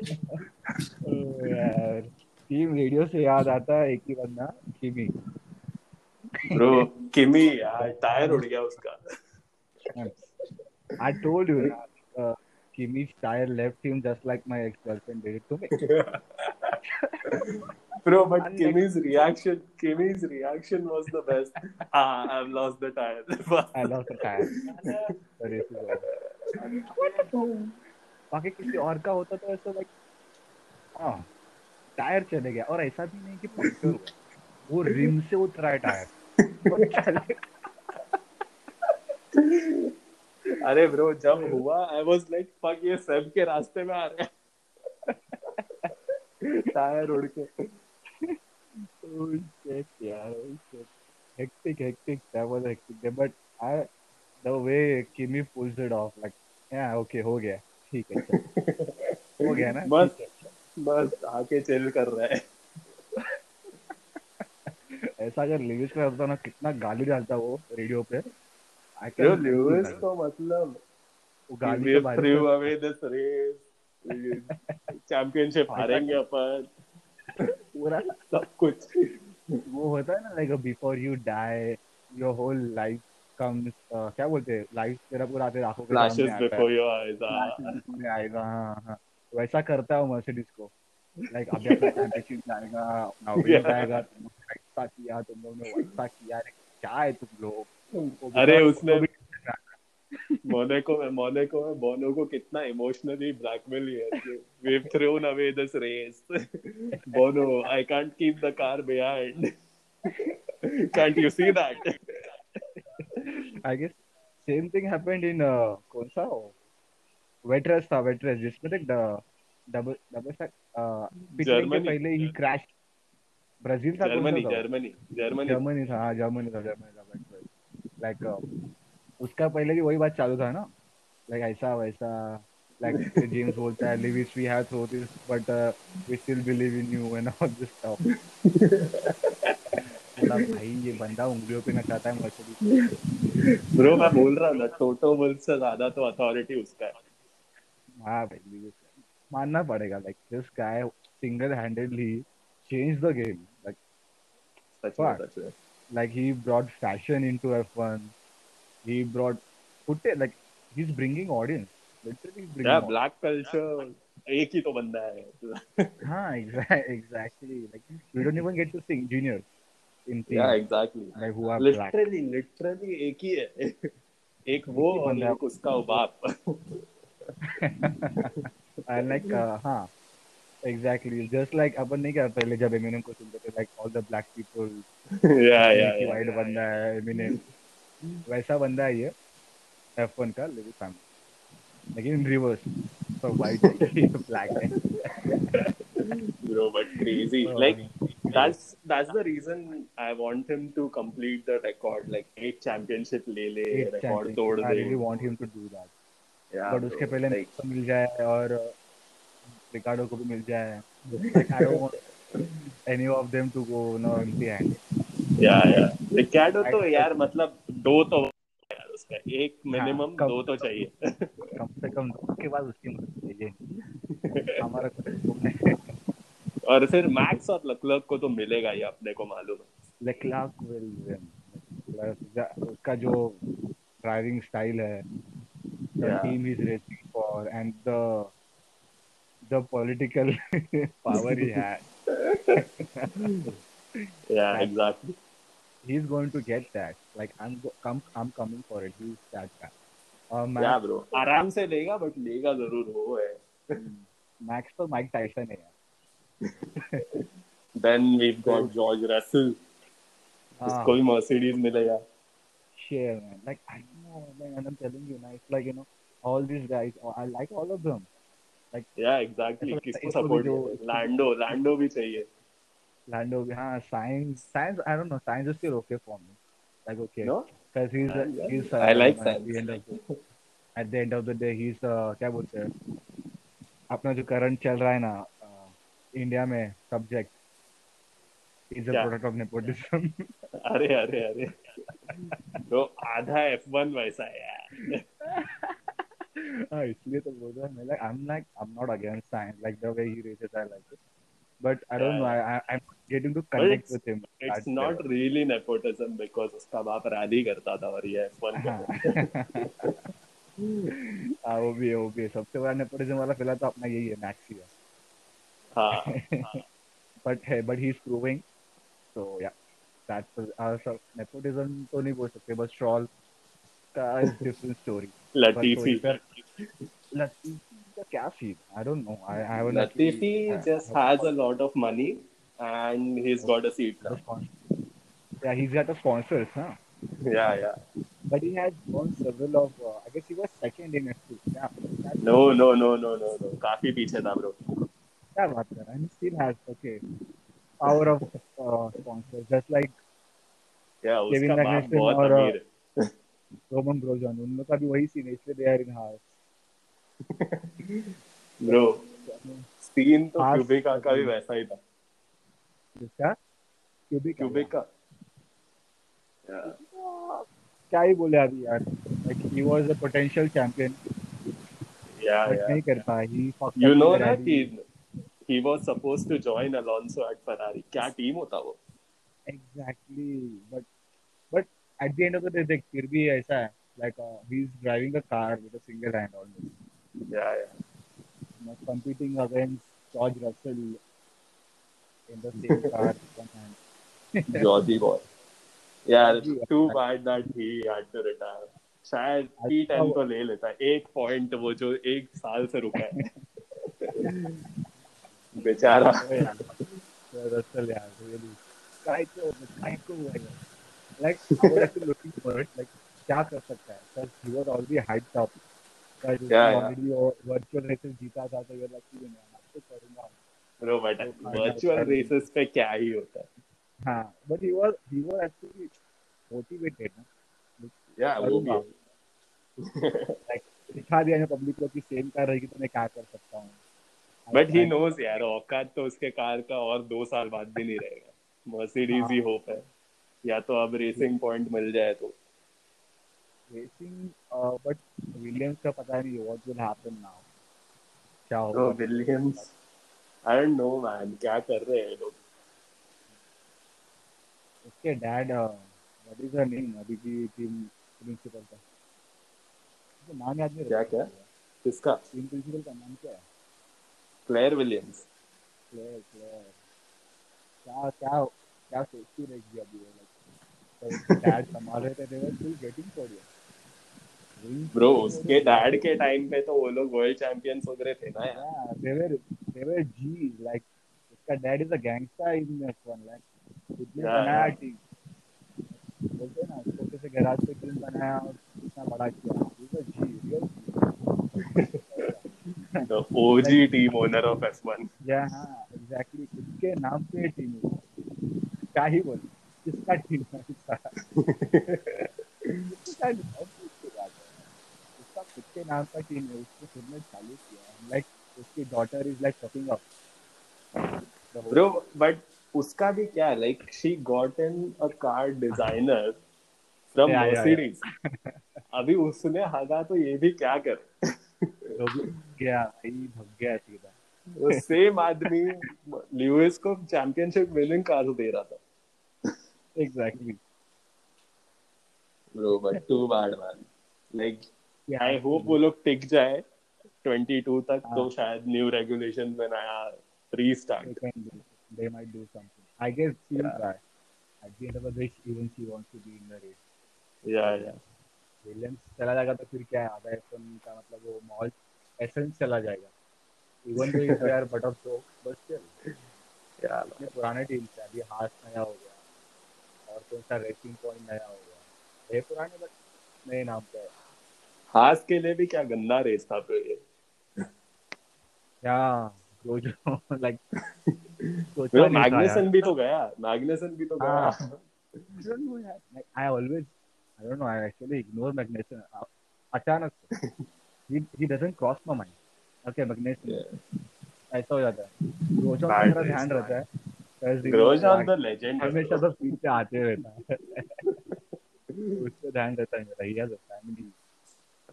यार टीम रेडियो से याद आता है एक ही बंदा किमी ब्रो किमी यार टायर उड़ गया उसका। I told you, uh, Kimi's tire left him just like my ex-girlfriend did it to me. Bro, but Unlike- Kimmy's reaction, Kimmy's reaction was the best. Ah, I've lost the tire. I lost the tire. The race is over. बाकी किसी और का होता तो ऐसा like हाँ tyre चले गया और ऐसा भी नहीं कि पंक्चर हुआ वो रिम से उतरा है टायर अरे ब्रो जब हुआ आई वाज लाइक फक ये सब के रास्ते में आ रहे हैं टायर उड़ के Oh shit, यार, oh shit. Hectic, hectic. That was hectic. day, But I, the way Kimi pulls it off, like, yeah, okay, हो गया, ठीक है, चल. हो गया ना? बस. बस आके चिल कर रहा है ऐसा अगर लिविस का होता ना कितना गाली डालता वो रेडियो पे I can- तो मतलब गाली के threw away this race championship हारेंगे अपन। पूरा सब कुछ। वो होता है ना like before you die your whole life comes क्या बोलते हैं? लाइफ तेरा पूरा तेरे आँखों के सामने आता है। before your eyes आएगा हाँ हाँ वैसा करता है मर्सिडीज को। लाइक अभी अपना चैंपियनशिप win जाएगा तुम लोग ने किया तुम लोग ने वैसा किया क्या है तुम लोग? अरे उसने मोनेको में मोनेको में बोनो को कितना इमोशनली ब्लैकमेल किया कि we've thrown away this race. bono i can't keep the car behind. Can't you see that? I guess same thing happened in uh, कौन सा? वेट रेस था वेट रेस जिसमें देख डबल डबल Germany. पहले ही crash Brazil था Germany Germany Germany Germany था हाँ जर्मनी था जर्मनी था। लाइक उसका पहले भी वही बात चालू था ना? लाइक ऐसा वैसा लाइक जेम्स बोलता है Lewis we have throw this but we still believe in you and all this stuff बोला भाई ये बंदा उंगलियों पे नचाता है मर्सिडीज ब्रो मैं बोल रहा हूँ ना टोटो वुल्फ से ज़्यादा तो अथॉरिटी उसका है। हाँ भाई मानना पड़ेगा like this guy single handedly change the game like सच में सच में। like he brought fashion into F1 he brought put it like he's bringing audience literally he's bringing yeah black culture एक ही तो बंदा है हाँ exactly like we don't even get to see juniors in team. Yeah, exactly. Like who are literally, black. literally एक ही है. एक वो और एक उसका बाप. and like uh, हाँ exactly just like अपन नहीं क्या पहले जब एमिनेम को सुनते थे like all the black people yeah yeah yeah white बंदा है एमिनेम वैसा बंदा है ये F1 का लिविस फैमिली लेकिन रिवर्स तो white है black है bro but crazy like that's that's the reason I want him to complete the record. Like eight championship ले ले record तोड़ दे. I really want him to do that. Yeah. But उसके पहले like, तो मिल जाए और रिकार्डो को भी मिल जाए. Like, I don't want any of them to go no empty handed. Yeah yeah. Ricciardo तो यार मतलब दो तो उसका एक मिनिमम हाँ, दो तो चाहिए कम से कम दो के बाद उसकी मदद चाहिए हमारा और फिर मैक्स और लकलक को तो मिलेगा ही अपने को मालूम है लकलक विल विन उसका जो ड्राइविंग स्टाइल है the team he's racing for and the the political power he has. yeah, exactly. He's going to get that. Like I'm come I'm coming for it. He's that guy. Uh, Max, yeah, bro. आराम से लेगा but लेगा ज़रूर वो है. Max तो Mike Tyson है then we've got George Russell. Ah. उसको भी Mercedes मिलेगा. Share man. Like I know, man. And I'm telling you, now it's like you know, all these guys. I like all of them. अपना जो current चल रहा है ना India में subject is product of nepotism अरे आधा एफ़ वन वैसा है हाँ, इसलिए तो बोल रहा मैं like I am like I am not against Sainz like the way he races I like but I don't know I I am getting to connect with him it's not really nepotism because उसका बाप rally करता था और ये fun हाँ। हाँ, वो भी वो भी सबसे बड़ा नेपोटिज्म वाला फ़िलहाल तो अपना यही है मैक्सी हाँ बट है but he is proving so yeah that's also nepotism तो नहीं बोल सकते बस ट्रॉल का different story story. Latifi. Latifi का क्या scene? I don't know. I I haven't. Latifi just has a lot of money and he's got a seat now. Yeah, he's got a sponsors, huh? Yeah, yeah. But he has won several of. Uh, I guess he was second in F2. Yeah. No, no, no, no, no, no. काफी पीछे था bro. क्या बात कर रहा है still has okay power of uh, sponsors just like yeah Kevin Magnussen और uh, Roman Brojen उनका भी वही सीन है इसलिए दे आर इन हार ब्रो सीन तो क्यूबिक का भी वैसा ही था। क्या? क्यूबिक क्यूबिक का क्या ही बोले अभी यार like he was a potential champion yeah yeah नहीं कर पाया he you know that he he was supposed to join Alonso at Ferrari क्या टीम होता वो? Exactly but at the end of the day, देख फिर भी ऐसा है like uh, he's driving a car with a single hand almost. Yeah, yeah. Not competing against George Russell in the same car one hand. Georgie boy. Yeah, it's too bad that he had to retire. शायद T ten तो ले लेता है एक point वो जो एक साल से रुका है बेचारा Russell, yeah, really. Try to, try to, like, I was actually looking for it. Like, क्या कर सकता है? Because he was already hyped up. Because yeah, yeah. already virtual races जीता था तो ये like, मैं आपको करूँगा. Bro, but virtual races पे क्या ही होता है? हाँ but he was he was actually motivated ना या वो भी like दिखा दिया पब्लिक को कि सेम कार रहेगी तो मैं क्या कर सकता हूँ बट ही नोस यार औकात तो उसके कार का और दो साल बाद भी नहीं रहेगा मर्सिडीज ही होप है या तो अब रेसिंग पॉइंट मिल जाए तो। रेसिंग बट विलियम्स का पता नहीं व्हाट विल हैपन नाउ क्या होगा? Williams I don't know man क्या कर रहे हैं लोग? उसके dad what is her name अभी की टीम प्रिंसिपल का। तो नाम याद नहीं क्या क्या? किसका? टीम प्रिंसिपल का नाम क्या है? क्लेयर विलियम्स क्लेयर क्लेयर क्या क्या क्या सोचती रहेगी अभी वो डैड संभाल रहे थे they were still getting for you bro उसके डैड के टाइम पे तो वो लोग वर्ल्ड चैंपियंस वगैरह थे ना यार। They were they were G like उसका dad is a gangster in F1 like उसने बनाया टीम बोलते ना छोटे से गैराज पे टीम बनाया और इतना बड़ा किया। Is a G real the OG team owner of F1. Yeah, हाँ, exactly. इसके नाम पे टीम है क्या ही बोल। टीम है इसका उसका खुद के नाम का टीम है उसको खुद ने चालू किया लाइक उसकी daughter is like up bro but उसका भी क्या है like she got in a car designer from Mercedes अभी उसने हगा तो ये भी क्या कर? गया भाई भग गया सीधा। वो सेम आदमी ल्यूइस को चैंपियनशिप विनिंग कार दे रहा था। Exactly bro but too bad man like I hope वो लोग टिक जाए. 22 तक तो हाँ। शायद न्यू रेगुलेशन में नया restart they might do something. I guess she'll yeah. try. At the end of the day even she wants to be in the race. Yeah yeah. Williams चला जाएगा तो फिर क्या है? आधा एफ़ का मतलब वो मॉल एसेंस चला जाएगा. Even though if are butt of joke but still अपने पुराने टीम से अभी हाथ नया हो गया। और कौन सा रेसिंग पॉइंट नया हो गया? ये पुराने बट नए नाम पे हाथ के लिए भी क्या गंदा रेस था फिर ये। या ग्रोजो लाइक मैग्नेसन भी तो गया। मैग्नेसन भी तो गया। I always I don't know. I actually ignore Magnussen. अचानक से। He he doesn't cross my mind. Okay, Magnussen. ऐसा हो जाता है। ग्रोजॉन का मेरा ध्यान रहता है। ग्रोजॉन द लेजेंड हमेशा तो फ़ील्ड पे आते रहता है उस पे ध्यान रहता है मेरा he has a family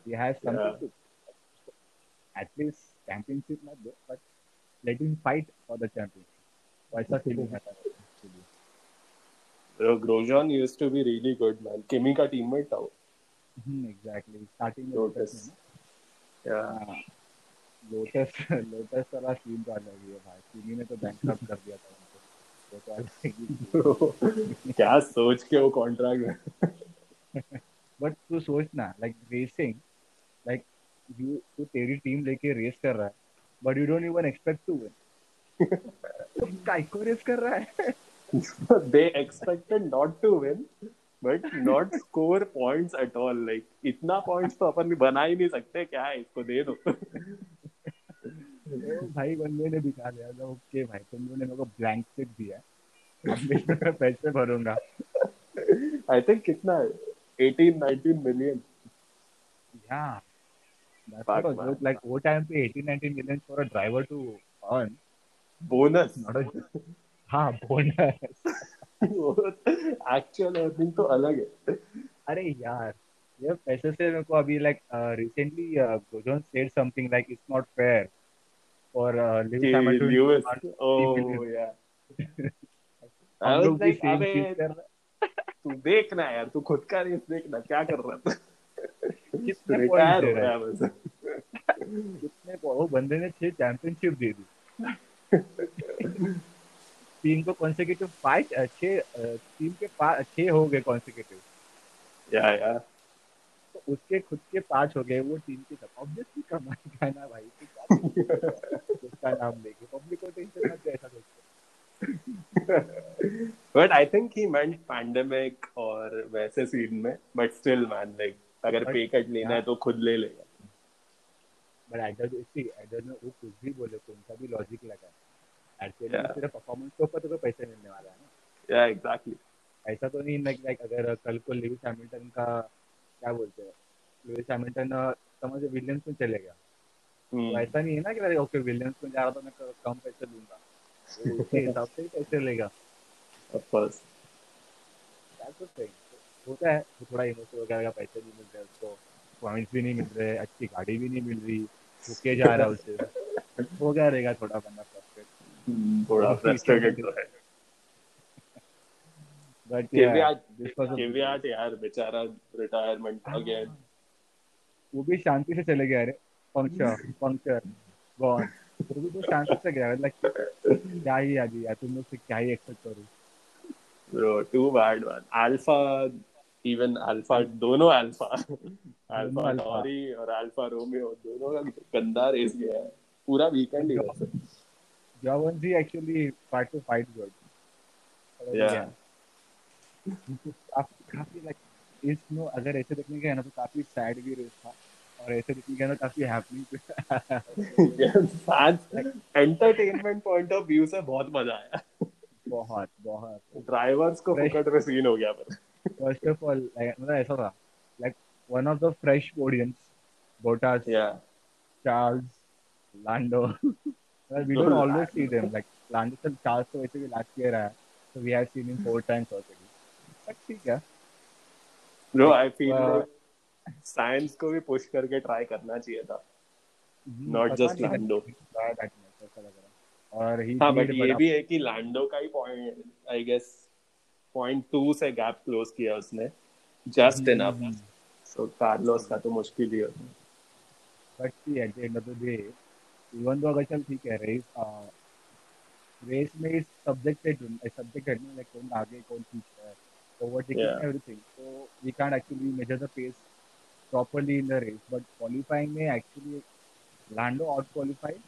he has something to at least championship not there but let him fight for the championship वैसा फीलिंग आता है Bro, Grosjean used to be really good, man. Kimi का teammate था वो. Exactly. Starting Lotus. Yeah. Lotus Lotus वाला scene तो अलग ही है भाई किमी ने तो बैंकक्रप्ट कर दिया था तो क्या सोच के वो कॉन्ट्रैक्ट बट तू सोच ना लाइक रेसिंग लाइक यू तू तेरी टीम लेके रेस कर रहा है but you don't even expect to win तो काय को रेस कर रहा है। They expected not to win but not score points at all. Like इतना points तो अपन बना ही नहीं सकते क्या है इसको दे दो। भाई बंदे ने दिखा दिया। था ओके भाई तुम लोगों ने मेरे को ब्लैंक चेक दिया अब मैं पैसे भरूँगा। आई थिंक कितना है? 18 19 मिलियन या. Like, what time पे 18, 19 million for a driver to earn? Bonus. Not a, हाँ बोनस एक्चुअल अर्निंग तो अलग है। अरे यार ये पैसे से मेरे को अभी लाइक रिसेंटली गोजोन said something like it's not fair for living Hamilton US oh yeah I was like अबे तू देखना यार तू खुद का रेस देखना क्या कर रहा था? कितने पॉइंट दे रहा है? कितने वो बंदे ने छह चैंपियनशिप दे दी। तीन को कॉन्सिक्यूटिव फाइट छह टीम के छह हो गए कॉन्सिक्यूटिव या या। तो उसके खुद के पाँच हो गए वो टीम के सब। ऑब्वियसली कमाई का ना भाई उसका नाम लेके पब्लिक को टेंशन मत ऐसा सोचते but I think he meant pandemic और वैसे सीन में बट स्टिल मैन लाइक अगर पे कट लेना है तो खुद ले लेगा but I don't see I don't know वो कुछ भी बोले कौन सा भी लॉजिक लगा। है सिर्फ़ परफॉर्मेंस के ऊपर तो पैसे मिलने वाला है ना। या एग्जैक्टली ऐसा तो नहीं लाइक लाइक अगर कल को लुइस हैमिल्टन का क्या बोलते हैं लुइस हैमिल्टन समझ विलियम्स में चले गया. तो ऐसा नहीं है ना कि ओके विलियम्स में जा रहा तो मैं कम पैसे दूँगा उसके हिसाब से ही पैसे लेगा. होता है थोड़ा इमोशनल वगैरह का पैसे नहीं मिल रहे उसको पॉइंट्स भी नहीं मिल रहे अच्छी गाड़ी भी नहीं मिल रही रुके जा रहा है उससे हो गया रहेगा थोड़ा बंदा फ्रस्ट्रेट थोड़ा फ्रस्ट्रेटेड तो है बट केवीआर this was यार बेचारा रिटायरमेंट अगेन वो भी शांति से चले गया रे पंक्चर पंक्चर गॉन वो भी तो शांति से गया लाइक क्या ही याद यार तुम लोग से क्या ही एक्सपेक्ट करूँ Bro, too bad man. Alpha, even Alpha, दोनों Alpha, Alpha Alpha. और Alpha Romeo दोनों का गंदा रेस गया है पूरा वीकेंड ही वैसे Giovanni actually tried to fight good. But Yeah. काफ़ी लाइक इस नो अगर ऐसे देखने गए ना तो काफ़ी सैड भी रेस था। और ऐसे देखने गए ना काफ़ी happening fans entertainment point of view से बहुत मज़ा आया। बहुत बहुत। ड्राइवर्स को. फुकट में सीन हो गया पर। फ़र्स्ट ऑफ़ ऑल मतलब ऐसा था। Like one of the fresh audience Bottas yeah Charles Lando we don't always see them like Lando and Charles तो वैसे भी लास्ट ईयर आया। So we have seen him four times already but ठीक है। Bro I feel Uh, Sainz को भी push करके try करना चाहिए था। लग रहा है। और ही हाँ बट ये भी है कि लैंडो का ही point I guess point two से गैप क्लोज किया उसने। जस्ट इनफ सो कार्लोस का तो मुश्किल ही होता but see at the end of the day even though अगर चल ठीक है रेस रेस में इस सब्जेक्टेड सब्जेक्टेड में लाइक कौन आगे कौन पीछे है। Overtaking Yeah. everything so we can't actually measure the pace properly in the race but qualifying में actually Lando out qualified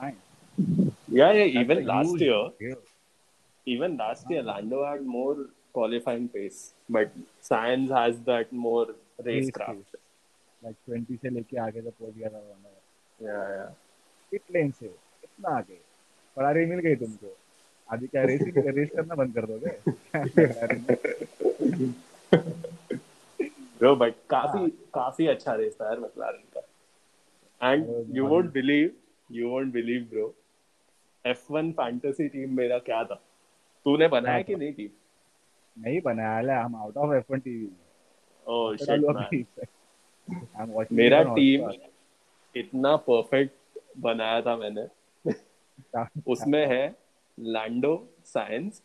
fine Yeah, yeah. That's Even last huge year, even last year, Lando had more qualifying pace, but Sainz has that more racecraft. like 20 से लेके आगे तक पहुँच गया था Honda Yeah, yeah. पिट लेन से इतना आगे फरारी मिल गई तुमको अभी क्या रेसिंग रेस करना बंद कर दोगे Bro, but काफ़ी काफ़ी अच्छा रेस था यार McLaren का. You man. won't believe, you won't believe, bro. F1 fantasy team मेरा क्या था? तूने बनाया कि नहीं टीम? नहीं बनाया ले हम out of F1 TV. I'm watching मेरा टीम इतना परफेक्ट बनाया था मैंने उसमें है लैंडो साइंस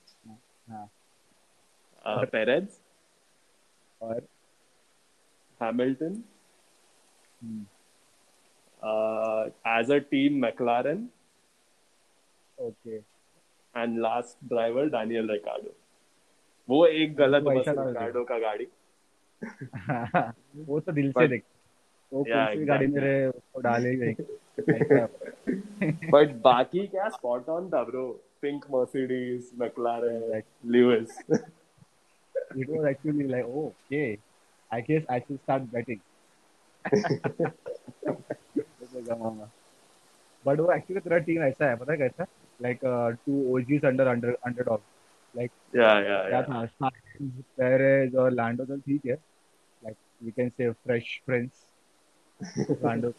पेरेज और Hamilton as a team McLaren okay. And last driver Daniel Ricciardo वो एक गलत बस। रिकार्डो का गाड़ी। वो तो दिल से देख वो गाड़ी मेरे डाले नहीं बट बाकी क्या? स्पॉट ऑन था bro pink Mercedes McLaren Exactly. Lewis it was actually like oh okay. I guess I should start betting. But वो एक्चुअली तेरा टीम ऐसा है पता है कैसा? Like two OGs under under underdog like yeah yeah क्या या था पेरेज और लैंडो तो ठीक है. Like we can say fresh friends Lando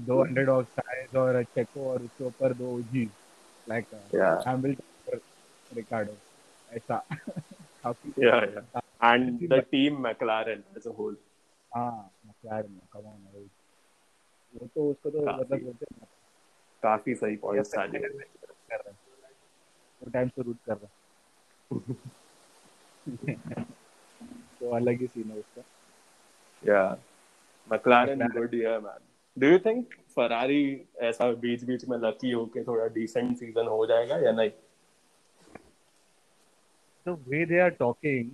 दो अंडरडॉग साइज़ और चेको और उसके ऊपर दो OGs like Yeah. Hamilton Ricciardo ऐसा। काफ़ी yeah yeah and the team McLaren as a whole हाँ McLaren come on भाई। वो तो उसको तो मतलब बोलते हैं काफ़ी सही पॉइंट्स कर रहा है। वो टाइम से रूट कर रहा है। तो अलग ही सीन है उसका। Yeah. McLaren McLaren. good year, man. Do you think Ferrari ऐसा बीच बीच में लकी होके थोड़ा डिसेंट सीज़न हो जाएगा या नहीं? The way they are talking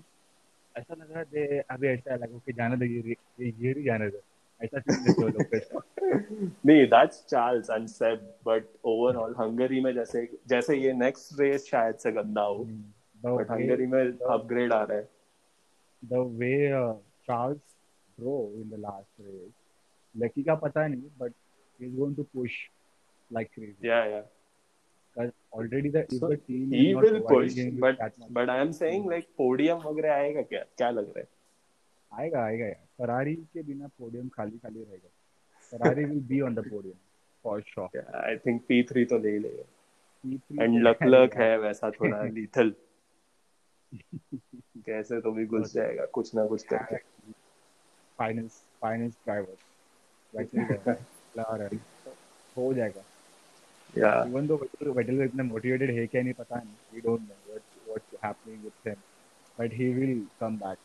ऐसा लग रहा है दे अभी ऐसा है लगा कि जाने दे ये ये ये ही जाने दे। ऐसा फील देते हो लोग नहीं that's Charles and Seb but overall Hungary में जैसे जैसे ये नेक्स्ट रेस शायद से गंदा हो बट हंगरी में अपग्रेड आ रहा है। the way uh, Charles drove in the last race lucky का पता नहीं but he's going to push like crazy. या या because already the if So the team he is not will providing push, him with but but I am saying like podium वगैरह आएगा क्या? क्या लग रहा है? आएगा आएगा यार। फरारी के बिना पोडियम खाली खाली रहेगा Ferrari will be on the podium for sure I think P3 तो ले ही लेगा। एंड लक लक है वैसा थोड़ा लीथल कैसे तो भी घुस जाएगा कुछ ना कुछ करके। फाइनेंस फाइनेंस ड्राइवर हो। जाएगा। या। इवन दो वेटल इतना मोटिवेटेड है क्या नहीं पता नहीं। We don't know what what's happening with him but he will come back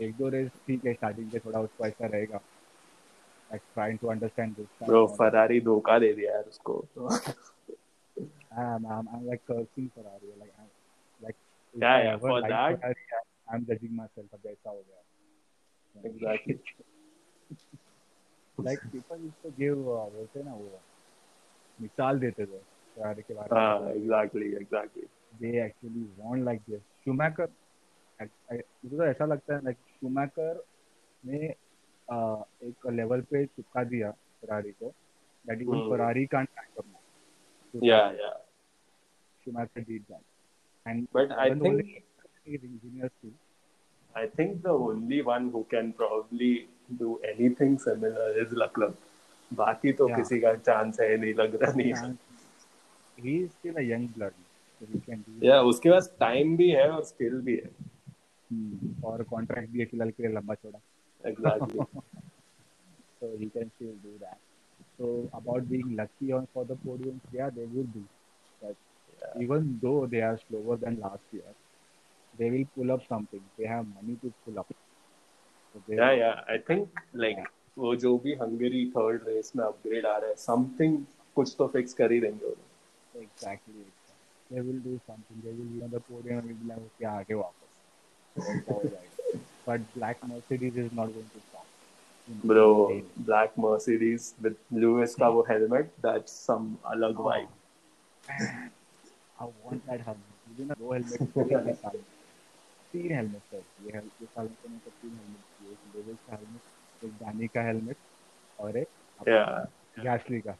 एक दो रेस ठीक है स्टार्टिंग के थोड़ा उसको ऐसा रहेगा। Like trying to understand this bro Ferrari धोखा दे दिया यार उसको। I'm, I'm, I'm like cursing Ferrari. Like, I'm, like, if Yeah, I yeah, ever for liked that- Ferrari, I'm judging myself. अब ऐसा हो गया. Exactly Like people used to give uh, बोलते ना वो मिसाल देते थे Ferrari के बारे हाँ में. Exactly exactly They actually won like this. Schumacher, I- I- मुझे तो ऐसा लगता है like Schumacher ने uh, एक लेवल पे चिपका दिया Ferrari को that even Hmm. Ferrari can't catch up now. या या Schumacher did that. And But I even think- only. I think the only one who can probably do anything similar is Leclerc. बाकी तो Yeah. किसी का chance है नहीं लग रहा नहीं है he is still a young blood, so he can do या उसके पास टाइम भी है और स्किल भी है Hmm. और कॉन्ट्रैक्ट भी है फ़िलहाल के लिए लंबा चौड़ा exactly so he can still do that. So about being lucky on for the podium, yeah, they will be. But yeah. even though they are slower than last year, they will pull up something. They have money to pull up. या या I think like वो जो भी Hungary third race में upgrade आ रहा है something कुछ तो फिक्स कर ही देंगे वो लोग। exactly. They will do something. They will be on the podium and will be आगे वापस. हो. But Black Mercedes is not going to stop. Bro black Mercedes with Lewis का वो हेलमेट दैट्स सम अलग vibe I want that helmet. मुझे ना दो helmet. तीन हेलमेट सर ये हेल साल में मैंने तीन हेलमेट चाहिए एक लेवल का हेलमेट एक दानी का हेलमेट और एक गैसली का।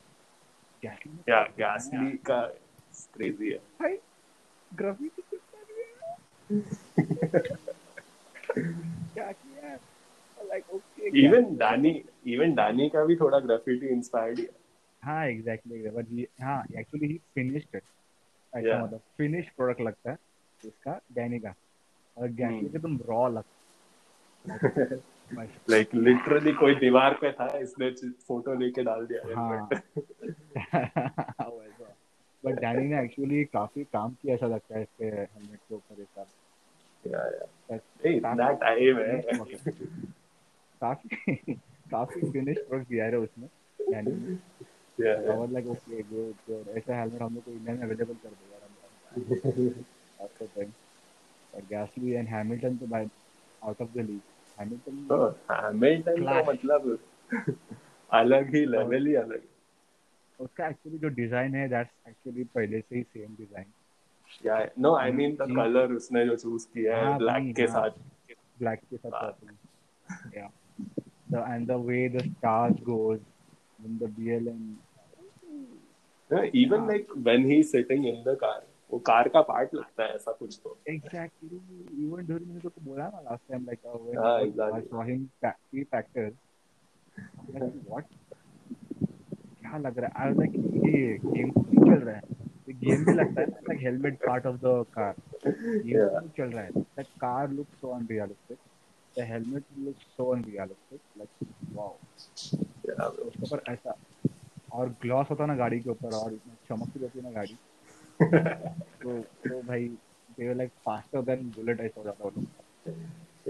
गैसली या गैसली का क्रेजी है। भाई ग्राफिटी कितना क्या किया like okay even Danny even Danny का भी थोड़ा ग्राफिटी इंस्पायर्ड है हाँ। एग्जैक्टली बट ये हाँ एक्चुअली ही फिनिश्ड इट ऐसा मतलब फिनिश प्रोडक्ट लगता है इसका डैनी का। Hmm. का रॉ लगता लाइक लिटरली कोई दीवार पे था इसने फ़ोटो लेके डाल दिया हाँ। बट डैनी ने एक्चुअली काफ़ी काम किया ऐसा लगता है इसके हेलमेट के ऊपर इस साल yeah. That's- काफ़ी काफ़ी फिनिश प्रोडक्ट दिया है उसने डैनी ने. और लाइक ओके गुड ऐसा हेलमेट हम लोग को इंडिया में अवेलेबल कर देगा आफ्टर टाइम और गैसली एंड हैमिल्टन तो भाई out of the league Hamilton तो हैमिल्टन Clash. मतलब अलग ही लेवल ही अलग उसका एक्चुअली जो डिज़ाइन है दैट्स एक्चुअली पहले से ही सेम डिज़ाइन या no I mean the. Colour उसने जो चूज़ किया है हाँ, ब्लैक के हाँ. साथ black के साथ. Yeah. The and the way the stars goes in the BLM. Even हाँ. Like when he sitting in the car वो कार का पार्ट लगता है ऐसा कुछ तो। एग्जैक्टली इवन ढोरी मैंने तो बोला ना last time like I saw him three factors what क्या लग रहा है? आई लाइक ये गेम तो चल रहा है. तो गेम भी लगता है like helmet part of the car ये चल रहा है. Like car look so unrealistic the helmet look so unrealistic like wow पर ऐसा और ग्लॉस होता ना गाड़ी के ऊपर और इतना चमकती रहती है ना गाड़ी। तो तो भाई they like faster than bullet ऐसा हो जाता है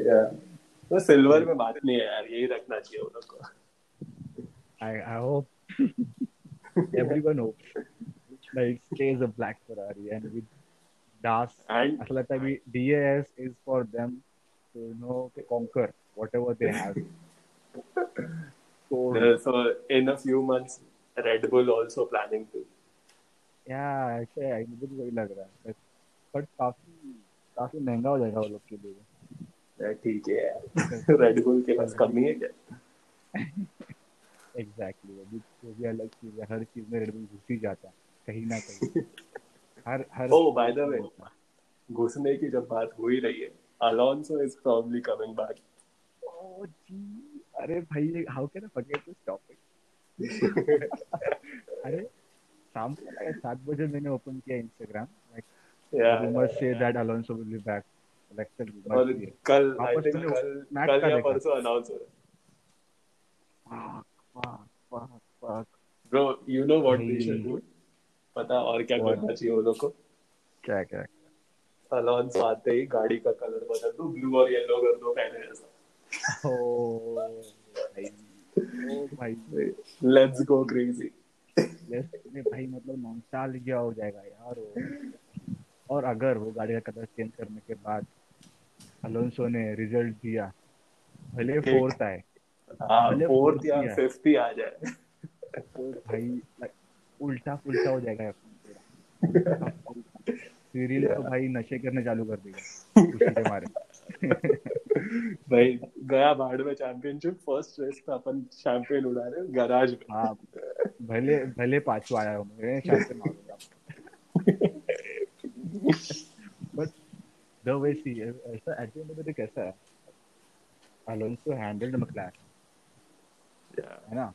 या तो सिल्वर में बात नहीं है यार यही रखना चाहिए उन लोग को। I I hope everyone hope like stage a black Ferrari and with DAS and ऐसा लगता है भी DAS is for them to no conquer whatever they have तो so in a few months Red Bull also planning to या ऐसे है मुझे तो वही लग रहा है। बट काफ़ी काफ़ी महँगा हो जाएगा वो लोग के लिए। ठीक है यार। रेड बुल के पास कमी है क्या? एग्जैक्टली अभी जो भी अलग चीज़ है। हर चीज़ में रेडबुल घुस ही जाता है कहीं ना कहीं। हर हर ओ बाय द वे घुसने की जब बात हो ही रही है Alonso is probably coming back O G. अरे भाई how can I forget this topic अरे शाम को सात बजे मैंने ओपन किया Instagram like Alonso will be back. Like चल rumors और कल आई थिंक कल कल या परसों अनाउंस हो bro you know what they should do पता और क्या करना चाहिए वो लोग को? क्या क्या? अलोंसो आते ही गाड़ी का कलर बदल दो ब्लू और येलो कर दो पहले जैसा। ओ भाई। ओ भाई लेट्स गो क्रेजी भाई मतलब नॉस्टैल्जिया हो जाएगा यार वो। और अगर वो गाड़ी का कलर चेंज करने के बाद अलोंसो ने रिज़ल्ट दिया भले फोर्थ आए हाँ भले फोर्थ या फिफ्थ ही आ जाए। तो भाई उल्टा पुल्टा हो जाएगा सीरियल तो भाई नशे करने चालू कर देगा खुशी के मारे। भाई गया बाढ़ में चैंपियनशिप फ़र्स्ट रेस पे अपन चैंपियन उड़ा रहे गराज में हाँ भले भले पांचवा आया हूँ मैं शैंपियन मारूँगा। बट द वे सी ऐसा at the end of the कैसा है? Alonso handled McLaren. है ना?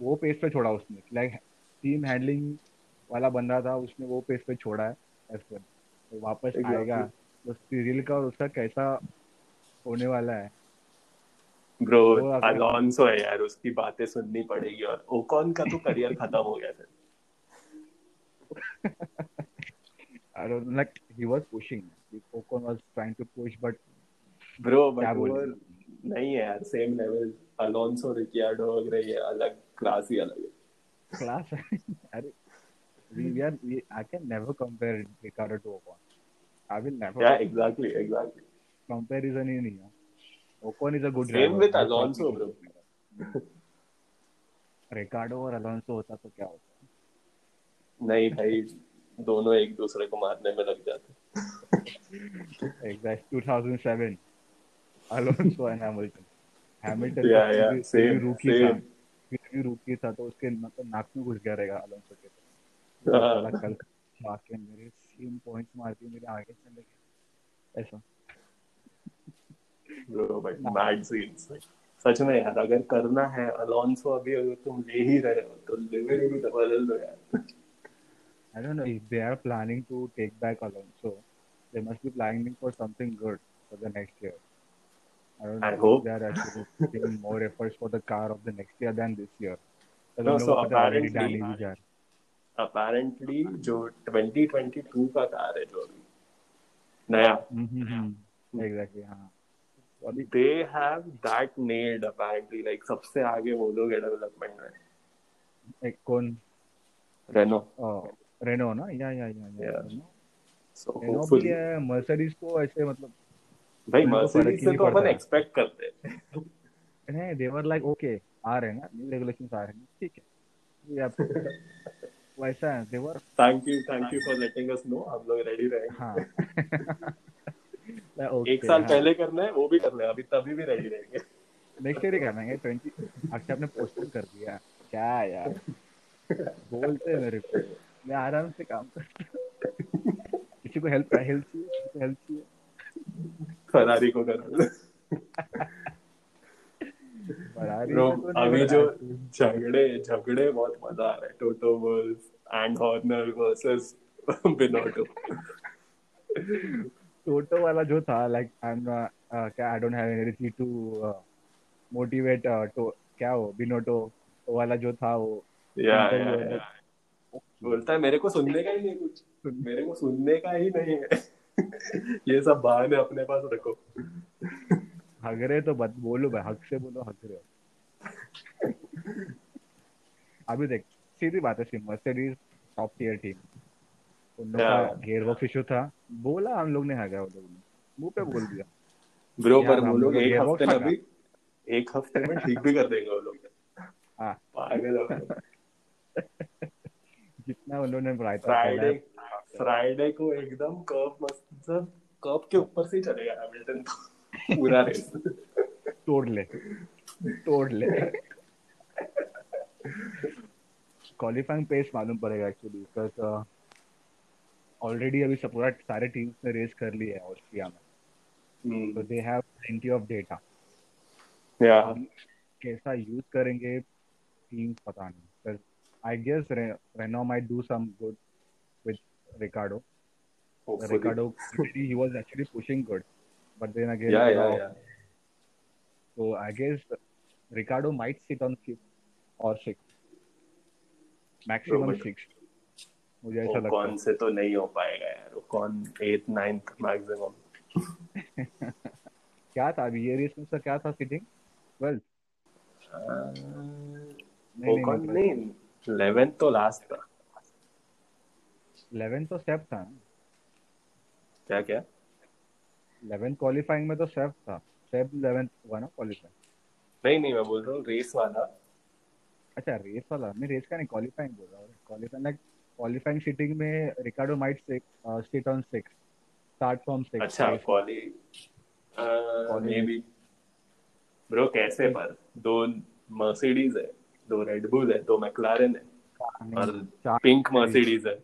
वो पेस पे छोड़ा उसने। लाइक टीम हैंडलिंग वाला बंदा था उसने वो पेस पे छोड़ा है F1 तो वापस. आएगा। तो सीरियल का और उसका कैसा होने वाला है ब्रो अलोंसो है यार उसकी बातें सुननी पड़ेगी और ओकॉन का तो करियर खत्म हो गया फिर I don't like he was pushing. Ocon was trying to push, but bro but वो नहीं है यार सेम लेवल अलोंसो रिकियार्डो वगैरह ये अलग क्लास ही अलग है class. अरे, we are we, I can never compare Ricardo to Ocon. I will never. या एग्जैक्टली एग्जैक्टली Comparison ही नहीं है. Ocon is a good Same driver. with Alonso, problem. Ricardo और Alonso होता तो क्या होता नहीं भाई दोनों एक दूसरे को मारने में लग जाते Exact 2007 Alonso and Hamilton. Hamilton Yeah, तो yeah, फिर भी- same, rookie था. भी rookie था तो उसके मतलब नाक में घुस गया रहेगा Alonso के तो हाँ। कल आके मेरे सेम पॉइंट्स मार के मेरे आगे चले गए ऐसा ब्रो बट मैड सीन्स सच में यार अगर करना है अलोंसो अभी अगर तुम ले ही रहे हो तो लिवरी भी तो बदल दो यार I don't know if they are planning to take back Alonso they must be planning for something good for the next year I don't know I if hope. they are actually putting more efforts for the car of the next year than this year तो No, so है apparently- apparently जो 2022 का car है जो अभी। नया। exactly हाँ। They have that nailed apparently like सबसे आगे वो लोग है डेवलपमेंट में। एक कौन? रेनो रेनो ना? या yeah yeah yeah so hopefully Mercedes को ऐसे मतलब भाई मर्सिडीज से तो अपन एक्सपेक्ट करते हैं। नहीं देवर लाइक ओके आ रहे हैं ना? रेगुलेशंस आ रहे हैं। ठीक है। ये आप वैसा है देवर thank you thank you for letting us know हम लोग रेडी रहेंगे हाँ। Okay, एक साल हाँ। पहले करना है वो भी कर ले अभी तभी भी रेडी रहेंगे। नेक्स्ट ईयर ही करना है ट्वेंटी अक्षय आपने पोस्टपोन कर दिया। क्या यार? बोलते हैं मेरे को। मैं आराम से काम करता हूँ। किसी को हेल्प हेल्प चाहिए हेल्प चाहिए। फरारी को कर फरारी ब्रो में तो अभी जो झगड़े झगड़े बहुत मज़ा आ रहा है। Toto Wolff and Horner versus Binotto Toto वाला जो था लाइक आई एम क्या I don't have energy to motivate तो क्या वो बिनोटो वाला जो था वो। या बोलता है मेरे को सुनने का ही नहीं कुछ। मेरे को सुनने का ही नहीं है। ये सब बहाने अपने पास रखो। हगरे तो बत बोलो भाई हक से बोलो हक रहे हो। अभी देख सीधी बात है सिम मर्सिडीज टॉप टियर टीम उन लोग का Yeah. बॉक्स इशू था। बोला हम लोग ने हगा वो लोग ने मुँह पे बोल दिया। ब्रो पर वो लोग एक हफ़्ते में लगा। भी एक हफ़्ते में ठीक भी कर देंगे वो लोग। हाँ। पागल हो जितना उन्होंने फ्राइडे फ्राइडे को एकदम कर्व मस्त सब कर्व के ऊपर से ही चलेगा हैमिल्टन तो। पूरा रेस तोड़ ले। तोड़ ले क्वालिफाइंग पेस मालूम पड़ेगा एक्चुअली बिकॉज़ ऑलरेडी अभी सब पूरा सारे टीम्स ने रेस कर लिया है ऑस्ट्रिया में। तो they have plenty of data या कैसा यूज़ करेंगे टीम्स पता नहीं। I guess Renault might do some good with Ricciardo Ricciardo he was actually pushing good but then again yeah yeah yeah. so I guess Ricardo might sit on fifth or sixth, maximum Robert. sixth. मुझे ऐसा लगता कौन से तो नहीं हो पाएगा यार वो कौन एट नाइन्थ मैक्सिमम क्या था अभी ये रेस में क्या था सिटिंग ट्वेल्थ वो कौन नहीं इलेवेंथ तो लास्ट था। इलेवन तो सेफ़ था। क्या क्या? इलेवन क्वालिफाइंग में तो सेफ़ था। सेफ़ इलेवन हुआ ना क्वालिफाइंग नहीं नहीं मैं बोल रहा हूँ रेस वाला। अच्छा रेस वाला? मैं रेस का नहीं क्वालिफाइंग बोल रहा हूँ। क्वालिफाइंग लाइक क्वालिफाइंग सिटिंग में Ricciardo might sit on six start from six अच्छा क्वाली मे बी ब्रो कैसे पर? दो मर्सिडीज है दो रेडबुल है दो मैक्लारेन है और चार पिंक मर्सिडीज है।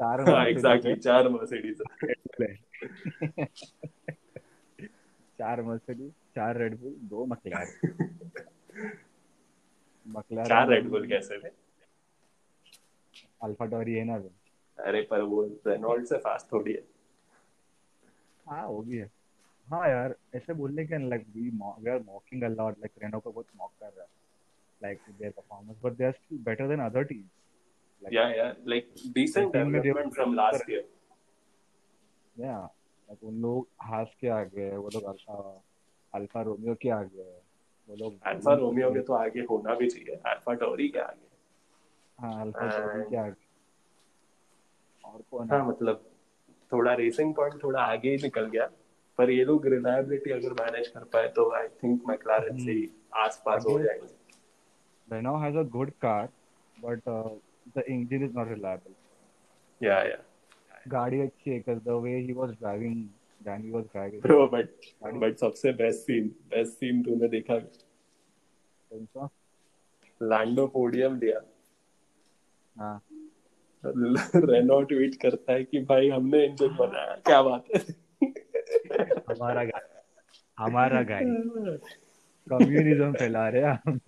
चार हाँ एग्जैक्टली चार मर्सिडीज है। चार मर्सिडीज चार रेडबुल दो मकलारन मकलारन चार रेडबुल कैसे थे? अल्फ़ा डोरी है ना अरे पर वो रेनॉल्ड से फास्ट थोड़ी है। हाँ वो भी है। हाँ यार ऐसे बोलने के like we we are mocking a lot like Renault को बहुत मॉक कर रहा है। Like their performance but they are still better than other teams या या like decent development from last year या लाइक उन लोग हास के आगे है वो लोग अल्फ़ा रोमियो के आगे है। वो लोग अल्फ़ा रोमियो के तो आगे होना भी चाहिए अल्फ़ा टोरी के आगे। हाँ अल्फ़ा टोरी के आगे। और कौन हाँ? मतलब थोड़ा रेसिंग पॉइंट थोड़ा आगे ही निकल गया पर ये लोग रिलायबिलिटी अगर मैनेज कर पाए तो आई थिंक मैक्लारेन से आसपास हो जाएँगे। Renault has a good car but uh, the engine is not reliable. या या गाड़ी अच्छी है because the way he was driving Danny was driving. Bro but but सबसे बेस्ट सीन बेस्ट सीन तूने देखा? कौन सा? लैंडो पोडियम दिया। हाँ। रेनो ट्वीट करता है कि भाई हमने इंजन बनाया। क्या बात है? हमारा गाड़ी हमारा गाड़ी कम्युनिज्म फैला रहे हैं हम।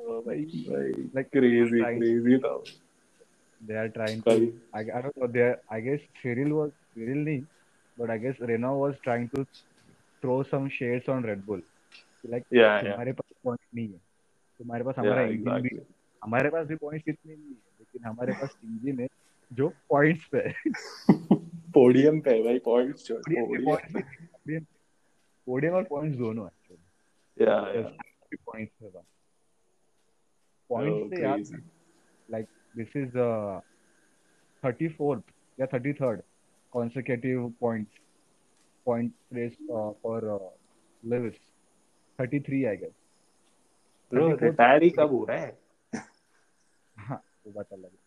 ओ भाई like crazy Right. crazy था they are trying to I, I don't know they are, I guess Cyril was Cyril नहीं but I guess Renault was trying to throw some shades on Red Bull like yeah yeah पास point नहीं है तुम्हारे पास हमारा yeah engine भी exactly हमारे पास भी points इतने नहीं है लेकिन हमारे पास इंजन है जो पॉइंट्स पे है पोडियम पे है भाई पॉइंट्स जो पोडियम पोडियम और पॉइंट्स दोनों एक्चुअली या पॉइंट्स पे पॉइंट्स से यार like this is thirty fourth या thirty third consecutive point point place for Lewis thirty three I guess कब हो रहा है?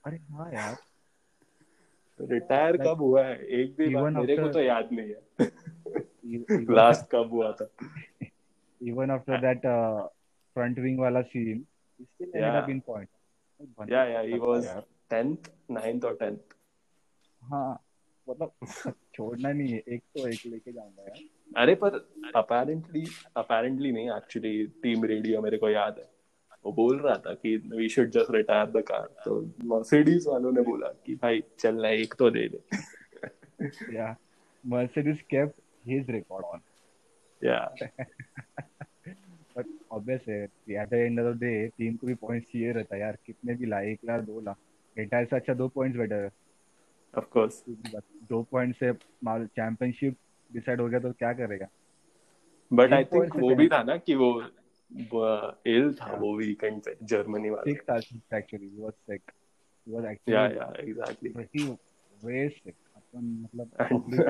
अरे हाँ यार। तो रिटायर कब हुआ है? एक भी बार मेरे को तो याद नहीं है। लास्ट कब हुआ था? Even after that front wing वाला सीन इसके लिए ना बिन point yeah yeah he was यार 10th 9th और 10th हाँ मतलब छोड़ना नहीं है एक तो एक लेके जाऊँगा यार। अरे पर अपेरेंटली अपेरेंटली नहीं एक्चुअली टीम रेडियो मेरे को याद है। वो बोल रहा था कि we should just retire the car तो मर्सिडीज वालों ने बोला कि भाई चल है एक तो दे दे। Yeah Mercedes kept his record on या ऑब्वियस है at the end of the day team को भी पॉइंट्स चाहिए रहता है यार कितने भी लाए एक लाख दो लाख। रिटायर से अच्छा दो पॉइंट्स बेटर है ऑफ़ कोर्स दो पॉइंट से चैंपियनशिप डिसाइड हो गया तो क्या करेगा? बट आई थिंक वो भी था ना कि वो इल था वो वीकेंड पे जर्मनी वाला। सिक था actually he was sick he was या एक्चुअली या एग्जैक्टली sick अपन मतलब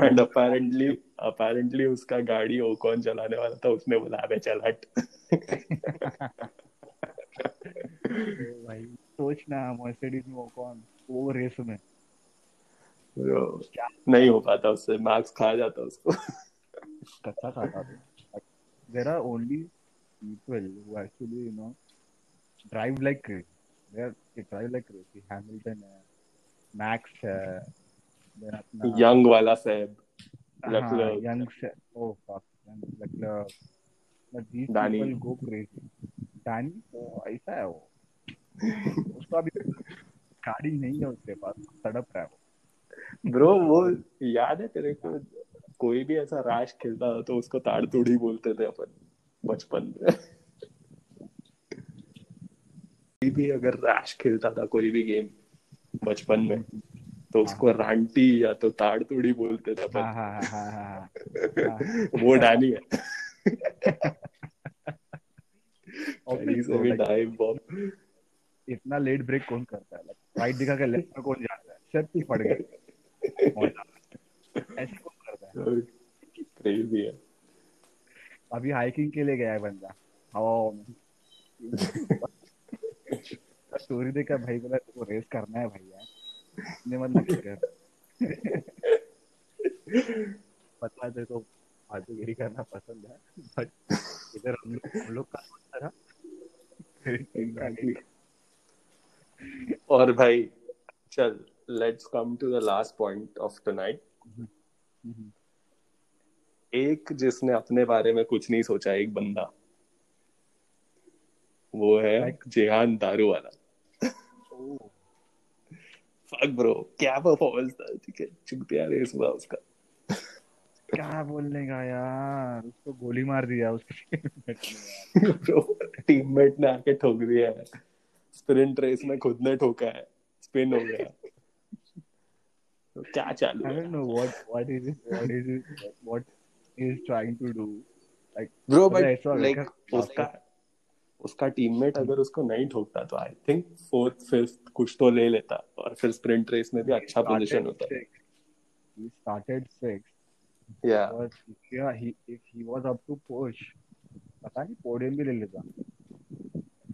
एंड अपेरेंटली अपेरेंटली उसका गाड़ी वो कौन चलाने वाला था उसने बोला अबे चल हट. भाई सोचना मर्सिडीज में वो कौन वो रेस में। नहीं हो पाता उससे मैक्स खा जाता उसको। कच्चा खाता था there are only who actually you know drive like crazy. They are they try like crazy. Hamilton है Max है यंग वाला सैब हाँ Leclerc. young से oh fuck. Young Leclerc but these Danny. people go तो ऐसा है वो. उसको अभी गाड़ी नहीं है उसके पास. तड़प रहा है वो. ब्रो वो याद है तेरे को? कोई भी ऐसा राश खेलता था तो उसको ताड़ तोड़ी बोलते थे अपन बचपन में. कोई भी अगर राश खेलता था कोई भी गेम बचपन में. तो उसको रांटी या तो ताड़ तोड़ी बोलते थे हाँ अपन हाँ हाँ हाँ हाँ। वो डैनी है। इतना लेट ब्रेक कौन करता है राइट दिखा के लेफ़्ट में कौन जाता है? शर्ट ही पड़ गए ऐसे कौन करता है? क्रेजी है। अभी हाइकिंग के लिए गया है बंदा। हवा में स्टोरी देखा भाई बोला तो रेस करना है भैया। ने मतलब कर। पता है तेरे को फालतूगिरी करना पसंद है बट इधर हम लोग हम लोग का. और भाई चल let's come to the last point of tonight एक जिसने अपने बारे में कुछ नहीं सोचा एक बंदा वो है जेहान दारू वाला फक ब्रो क्या परफॉर्मेंस था ठीक है चुगतिया रेस हुआ उसका क्या बोलने का यार? उसको गोली मार दिया उसके ने। ब्रो टीममेट ने आके ठोक दिया है। स्प्रिंट रेस में खुद ने ठोका है। स्पिन हो गया। तो क्या चालू है? don't know what what is it what is it what he is trying to do. Like bro but like उसका उसका टीममेट अगर उसको नहीं ठोकता तो आई थिंक फोर्थ फिफ्थ कुछ तो ले लेता और फिर स्प्रिंट रेस में भी अच्छा पोजीशन होता। he started sixth या was yeah he if he was up to push पता नहीं पोडियम भी ले लेता।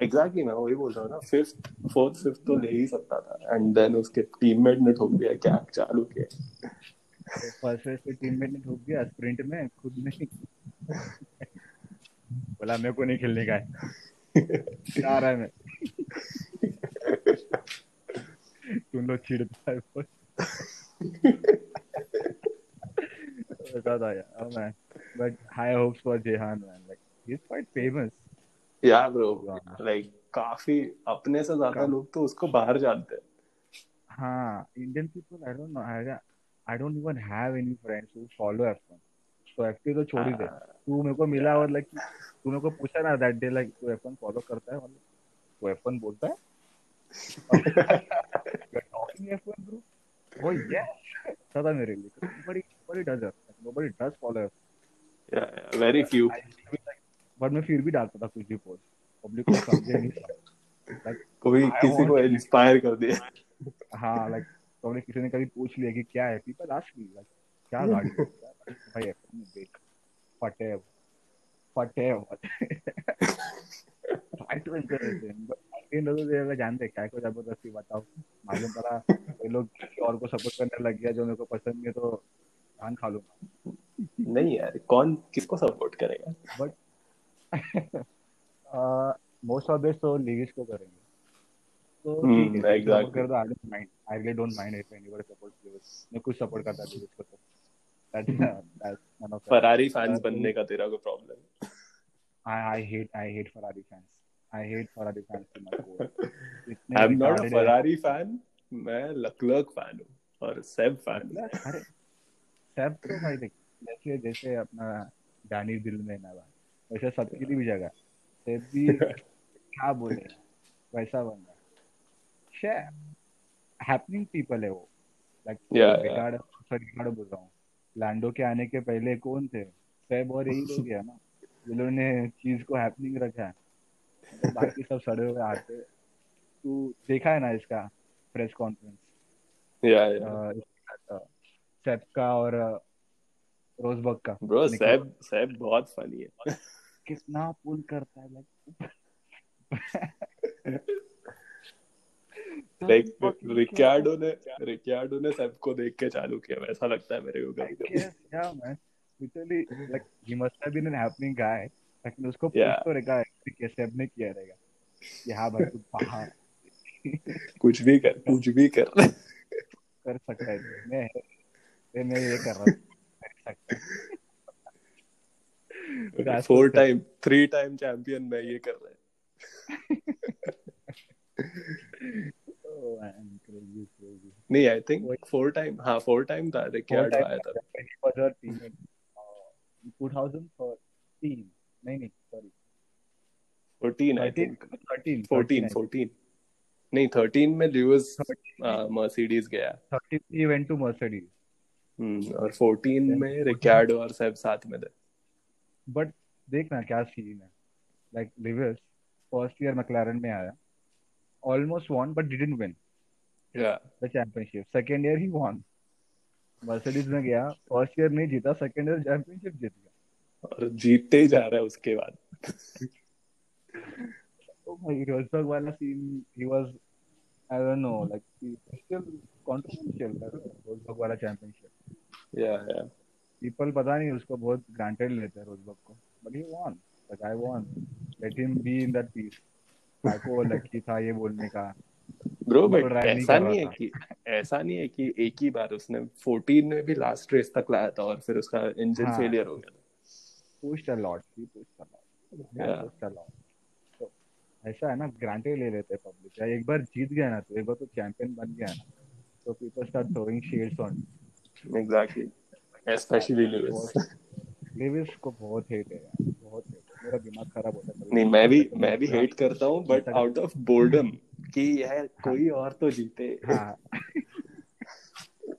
एग्जैक्टली मैं वही बोल रहा हूँ ना फिफ्थ फोर्थ फिफ्थ तो ले ही सकता था। एंड देन उसके टीममेट ने ठोक दिया क्या चालू किया। तो फ़र्स्ट रेस पे टीममेट ने ठोक दिया स्प्रिंट में खुद नहीं। बोला मेरे को नहीं खेलने का है। है मैं तुम लोग चिढ़ता है बता था यार man but high hopes for Jehan man like he is quite famous या ब्रो Yeah. लाइक काफ़ी अपने से ज़्यादा लोग तो उसको बाहर जानते हैं। हाँ Indian people I don't know I don't even have any friends who follow F1 तो F2 तो छोड़ ही दे। हाँ। तू मेरे को मिला और लाइक तू मेरे को पूछा ना दैट डे लाइक तू F1 फॉलो करता है? मतलब तू F1 बोलता है? टॉकिंग F1 ब्रो वो यस सदा मेरे लिए। Nobody nobody does nobody does follow या वेरी फ्यू बट मैं फिर भी डालता था कुछ भी पोस्ट पब्लिक को समझे नहीं लाइक कोई किसी को इंस्पायर कर दिया। हाँ लाइक तो किसी ने कभी पूछ लिया कि क्या है? पीपल आस्क मी लाइक क्या गाड़ी? भाई F1 में देख। फटे फटे अगर जानते हैं। क्या को ज़बरदस्ती बताओ मालूम पड़ा ये लोग और को सपोर्ट करने लग गया जो मेरे को पसंद नहीं है तो कान खा लूँगा। नहीं यार कौन किसको सपोर्ट करेगा? बट मोस्ट ऑफ़ दिस तो लीविस को करेंगे। तो though I don't mind I really don't mind if anybody support Lewis मैं कुछ सपोर्ट करता लीविस को तो that's that's none of Ferrari fans बनने का तेरा कोई problem I I hate I hate Ferrari fans. I hate Ferrari fans to my core. I am not a retarded हैं। मैं लकलक फ़ैन हूँ और सेब फ़ैन अरे सब तो भाई देख जैसे जैसे अपना जानी दिल में ना भाई वैसे सबकी भी जगह। सेब भी क्या बोले? वैसा बंदा। शे हैपनिंग पीपल है वो। Like yeah. सॉरी रिगार्ड बोल रहा हूँ। लैंडो के आने के पहले कौन थे? सेब और यही लोग है ना जिन्होंने चीज़ को हैपनिंग रखा है। तो बाकी सब सड़े हुए आते तू देखा है ना इसका प्रेस कॉन्फ्रेंस या या सेब का और रोजबर्ग का। ब्रो निकल- सेब सेब बहुत फनी है। कितना पुल करता है लाइक रिकार्डो ने रिकार्डो ने सेब को देख के चालू किया वैसा लगता है मेरे को कभी yeah, man. Literally, like he must have been an happening लेकिन उसको पूछ तो है कि कैसे अब ने किया रहेगा। कि हाँ भाई तू बाहर कुछ भी कर कुछ भी कर। कर सकता है मैं मैं ये कर रहा हूँ। Four time three time champion मैं ये कर रहा है। नहीं आई थिंक फोर टाइम हाँ फोर टाइम था रिकॉर्ड आया था। 2013 नहीं नहीं सॉरी 14 आई थिंक 13 14 14 नहीं 13 में मर्सिडीज गया। 13 ही वेंट टू मर्सिडीज हम्म और 14 में रिकार्डो और सब साथ में थे। बट देखना क्या सीन है। Like Lewis first year McLaren में आया। Almost won but didn't win the championship second year he won Mercedes में गया फ़र्स्ट ईयर नहीं जीता सेकंड ईयर चैंपियनशिप जीत गया और जीतते ही जा रहा है उसके बाद oh my Rosberg वाला scene he was I don't know like he still controversial Rosberg वाला championship yeah yeah people पता नहीं उसको बहुत granted लेते हैं Rosberg को but he won the guy won let him be in that piece को लकी था ये बोलने का। ब्रो बट ऐसा नहीं है कि ऐसा नहीं है कि एक ही बार उसने 14 में भी लास्ट रेस तक लाया था और फिर उसका इंजन हाँ, फेलियर हो गया था। A lot he pushed a lot yeah pushed a तो ऐसा है ना ग्रांटेड ले लेते हैं पब्लिक एक बार जीत गया ना तो एक बार तो चैंपियन बन गया ना तो people start throwing shades on exactly specially Lewis Lewis को बहुत हेट है यार। मेरा दिमाग खराब होता है। नहीं मैं भी मैं भी हेट करता हूँ बट आउट ऑफ़ बोर्डम कि यार कोई और तो जीते।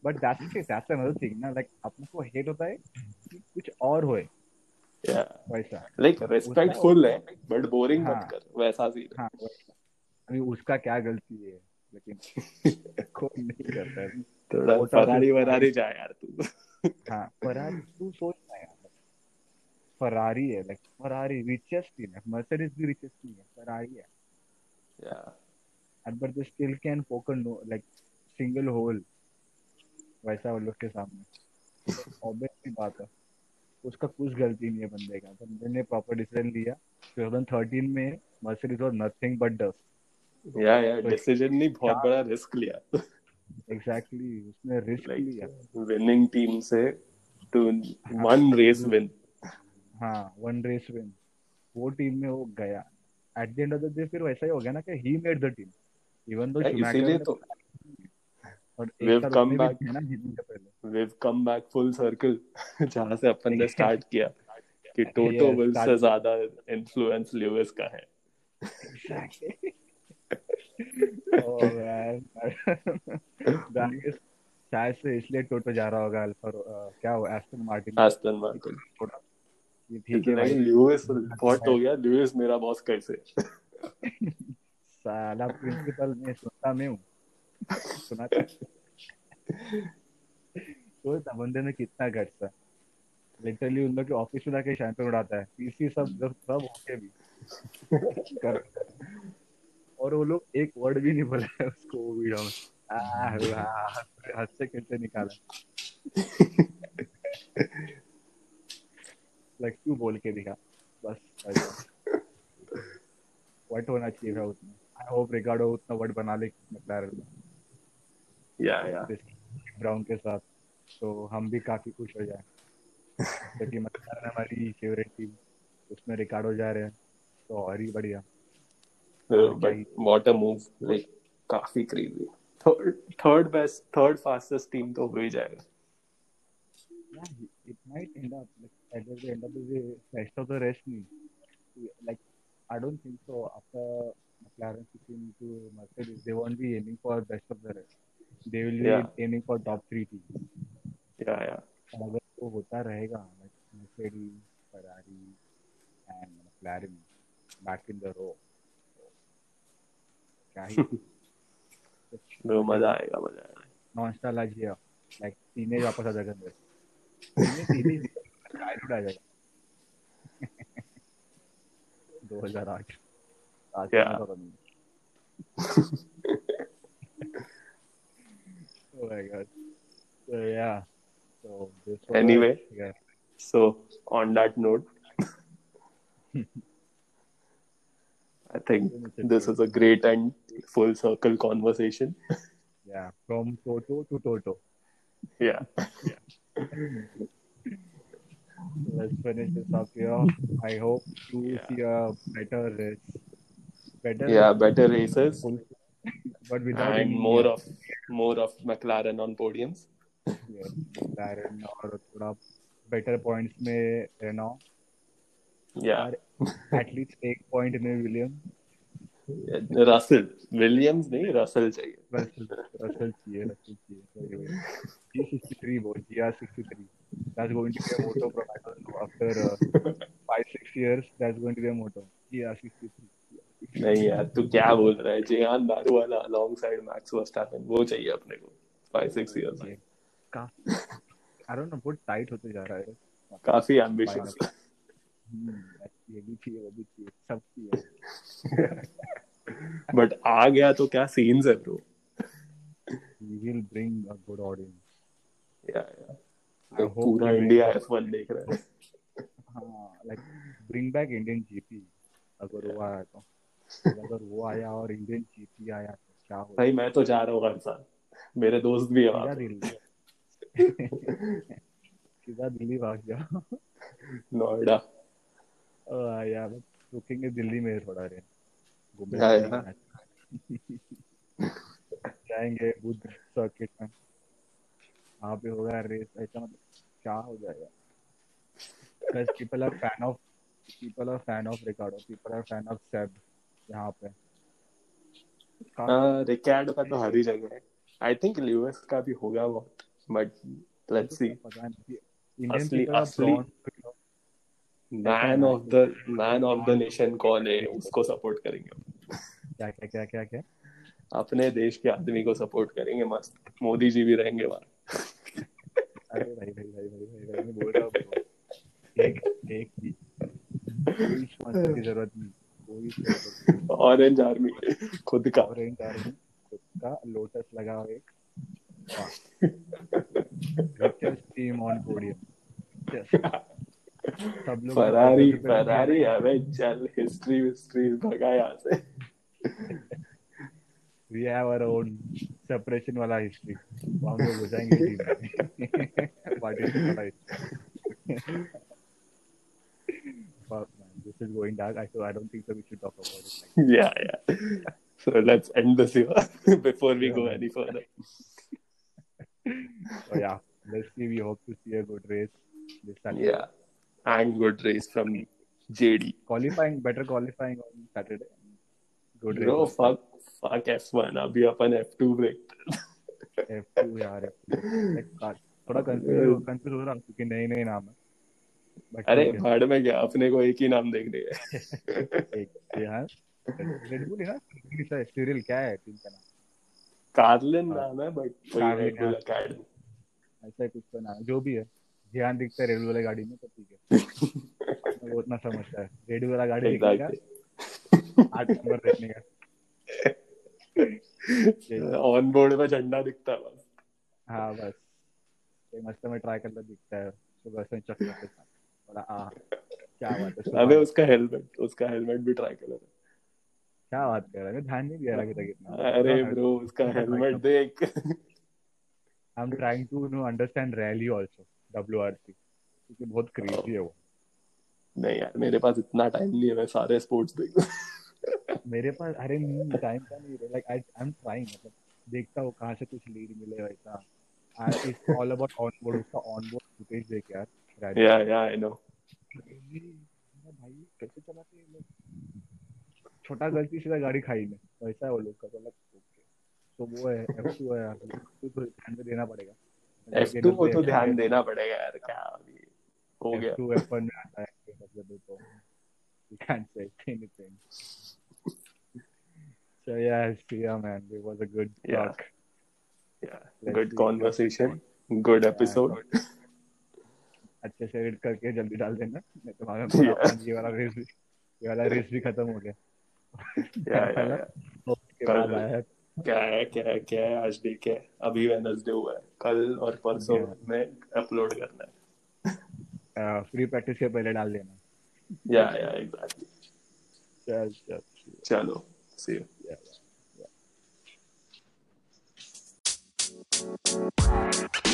But that's it that's another thing ना लाइक अपने को हेट होता है कि कुछ और होए। वैसा। लाइक रेस्पेक्टफुल है बट बोरिंग मत हाँ। कर वैसा सी। हाँ अभी उसका क्या गलती है लेकिन कोई नहीं करता थोड़ा फरारी वरारी जा यार तू। हाँ फरारी तू सोच फरारी है लाइक फरारी रिचेस्ट टीम है मर्सिडीज भी रिचेस्ट टीम है फरारी है। या and but they still can poker no like single hole वैसा वो लोग के सामने। ऑब्वियसली बात है। उसका कुछ गलती नहीं है बंदे का। बंदे ने प्रॉपर डिसीज़न लिया। 2013 में Mercedes was nothing but dust या या डिसीज़न नहीं बहुत बड़ा रिस्क लिया। एग्जैक्टली exactly, उसने रिस्क like, लिया। विनिंग टीम से टू वन रेस विन हाँ वन रेस विन वो टीम में वो गया. At the end of the day फिर वैसा ही हो गया ना कि he made the team even though इसीलिए तो और we've come back. we've come back full circle. जहाँ से अपन ने स्टार्ट किया कि टोटो विल से ज़्यादा इन्फ्लुएंस ल्यूइस का है। शायद से इसलिए टोटो जा रहा होगा अल्फ़ा क्या हो एस्टन मार्टिन एस्टन मार्टिन ठीक है भाई। ल्यूइस बहुत हो गया ल्यूइस मेरा बॉस कैसे? साला प्रिंसिपल में सुनता मैं हूँ। तो बंदे में कितना लिटरली उन लोग के ऑफ़िस में जाके शैंपेन उड़ाता है। पीसी सब जब सब होके भी। कर और वो लोग एक वर्ड भी नहीं बोला है उसको वो वीडियो में। हंस से कैसे निकाला। लाइक तू बोल के दिखा। बस वर्ड होना चाहिए था उतना आई होप रिगार्डो उतना वर्ड बना ले मैक्लारन में। या या ब्राउन के साथ। तो हम भी काफ़ी खुश हो जाए। क्योंकि मैक्लारन हमारी फेवरेट टीम उसमें रिकार्डो जा रहे हैं। तो और ही बढ़िया। But what a move like काफ़ी crazy third best third fastest team तो हो ही जाएगा। It might end up like at the end of the day, rest of the rest me. Like I don't think so. After McLaren switching to Mercedes, they won't be aiming for best of the rest. They will be yeah. aiming for top three teams. Yeah, yeah. अगर वो होता रहेगा like Mercedes, Ferrari, and McLaren back in the row, क्या ही तो मज़ा आएगा मज़ा आएगा नॉन स्टार लाइक टीनेज वापस आ जाएगा दो हजार आठ oh my god so yeah so this anyway yeah. so on that note I think this is a great and full circle conversation. Yeah, from Toto to Toto. Yeah. yeah. Let's finish this up here. I hope to yeah. see a better race. Better yeah, race. better races. but without and more of more of McLaren on podiums. Yes, McLaren और थोड़ा better points में Renault. Yeah. at least एक point में Williams. Russell Williams नहीं Russell चाहिए। Russell Russell चाहिए Russell चाहिए G63 boy GR63 that's going to be a moto from I don't know after uh, five six years that's going to be a moto GR63 नहीं यार तू क्या बोल रहा है? जेहान दारू वाला अलॉन्ग साइड मैक्स वर्स्टैपेन वो चाहिए अपने को। फाइव सिक्स इयर्स में का आई डोंट नो बहुत टाइट होते जा रहा है। काफ़ी एम्बिशियस ये भी चाहिए वो भी चाहिए सब चाहिए बट आ गया तो क्या सीन्स है bro will bring a good audience. Yeah yeah. तो पूरा इंडिया F1 देख रहा है। हाँ like bring back Indian GP अगर वो आया तो। अगर वो आया और इंडियन जीपी आया तो क्या हो भाई मैं तो जा रहा हूँ हर साल। मेरे दोस्त भी है सीधा दिल्ली भाग जाओ। नोएडा। यार रुकेंगे दिल्ली में थोड़ा रे जाएँगे। बुद्ध सर्किट में। वहाँ पे होगा रेस ऐसा मतलब क्या हो जाएगा? Because people are fan of people are fan of Ricardo people are fan of Seb यहाँ पे। रिकैर्डो का तो हर ही जगह है। आई थिंक ल्यूइस का भी होगा बहुत बट लेट्स सी असली असली man of the man of the nation कौन है? उसको सपोर्ट करेंगे क्या क्या क्या क्या क्या? अपने देश के आदमी को सपोर्ट करेंगे मस्त। मोदी जी भी रहेंगे वहाँ। अरे भाई भाई भाई भाई भाई भाई मैं बोल रहा हूँ। एक एक भी कोई की ज़रूरत नहीं। कोई ऑरेंज आर्मी खुद का। ऑरेंज आर्मी खुद का लोटस लगा एक। richest team on podium yes सब लोग फरारी फरारी अबे चल हिस्ट्री हिस्ट्री भगा यहाँ से we have our own separation वाला history हम लोग हो जाएंगे टीम पार्टीशन वाला Fuck man, this is going dark. I so I don't think so. We should talk about it. Like yeah, yeah. So let's end this here before we yeah, go man. any further. so yeah, let's see. We hope to see a good race this Saturday. Yeah, And good race from JD. Qualifying, better qualifying on Saturday. Good Bro, race. fuck, fuck F1. अभी अपन F2 break. F2 यार. थोड़ा confuse confuse हो रहा हूँ क्योंकि नए नए नाम है. अरे भाड़ में क्या अपने को एक ही नाम देखने है रेडबुल है ना स्टीरियल क्या है टीम का नाम कार्लिन नाम है बट रेडबुल अकेडमी ऐसा कुछ तो नाम जो भी है ध्यान दिखता है रेडबुल वाली गाड़ी में तो ठीक है। वो उतना समझता है। रेडबुल वाला गाड़ी देखेगा आठ नंबर देखने का। ऑन बोर्ड में झंडा दिखता है बस। हाँ बस। मस्त में ट्राई करता दिखता है। सुबह से चक्कर के साथ। बोला आ क्या बात है अबे उसका हेलमेट उसका हेलमेट भी ट्राई कर रहा क्या बात कर रहा है ध्यान नहीं दिया रहा कितना अरे ब्रो उसका हेलमेट देख। I am trying to know understand rally also WRC क्योंकि बहुत क्रेजी है वो। नहीं यार मेरे पास इतना टाइम नहीं है मैं सारे स्पोर्ट्स देख मेरे पास अरे टाइम का नहीं like I I am trying मतलब देखता हूँ कहाँ से कुछ लीड मिले वैसा it's all about on board उसका ऑन बोर्ड फुटेज देख यार या या आई नो भाई कैसे चलाते हैं लोग? छोटा गलती से गाड़ी खाई में। वैसा है वो लोग का ओके तो वो है F2 है यार। तो तो ध्यान में देना पड़ेगा। एफ़ टू को तो ध्यान देना पड़ेगा यार क्या अभी हो गया। टू एफ़ में आता है मतलब तो you can say anything so yeah see ya man it was a good talk या गुड कन्वर्सेशन गुड एपिसोड अच्छे से एडिट करके जल्दी डाल देना मैं तो मालूम है वाला रेस ये वाला रेस भी खत्म हो गया। या या ओके बाय बाय क्या है क्या है क्या है आज डे है? अभी वेनसडे हुआ है। कल और परसों में अपलोड करना है। फ्री प्रैक्टिस के पहले डाल देना। या या एग्जैक्टली चल चल चलो सी यू Yeah.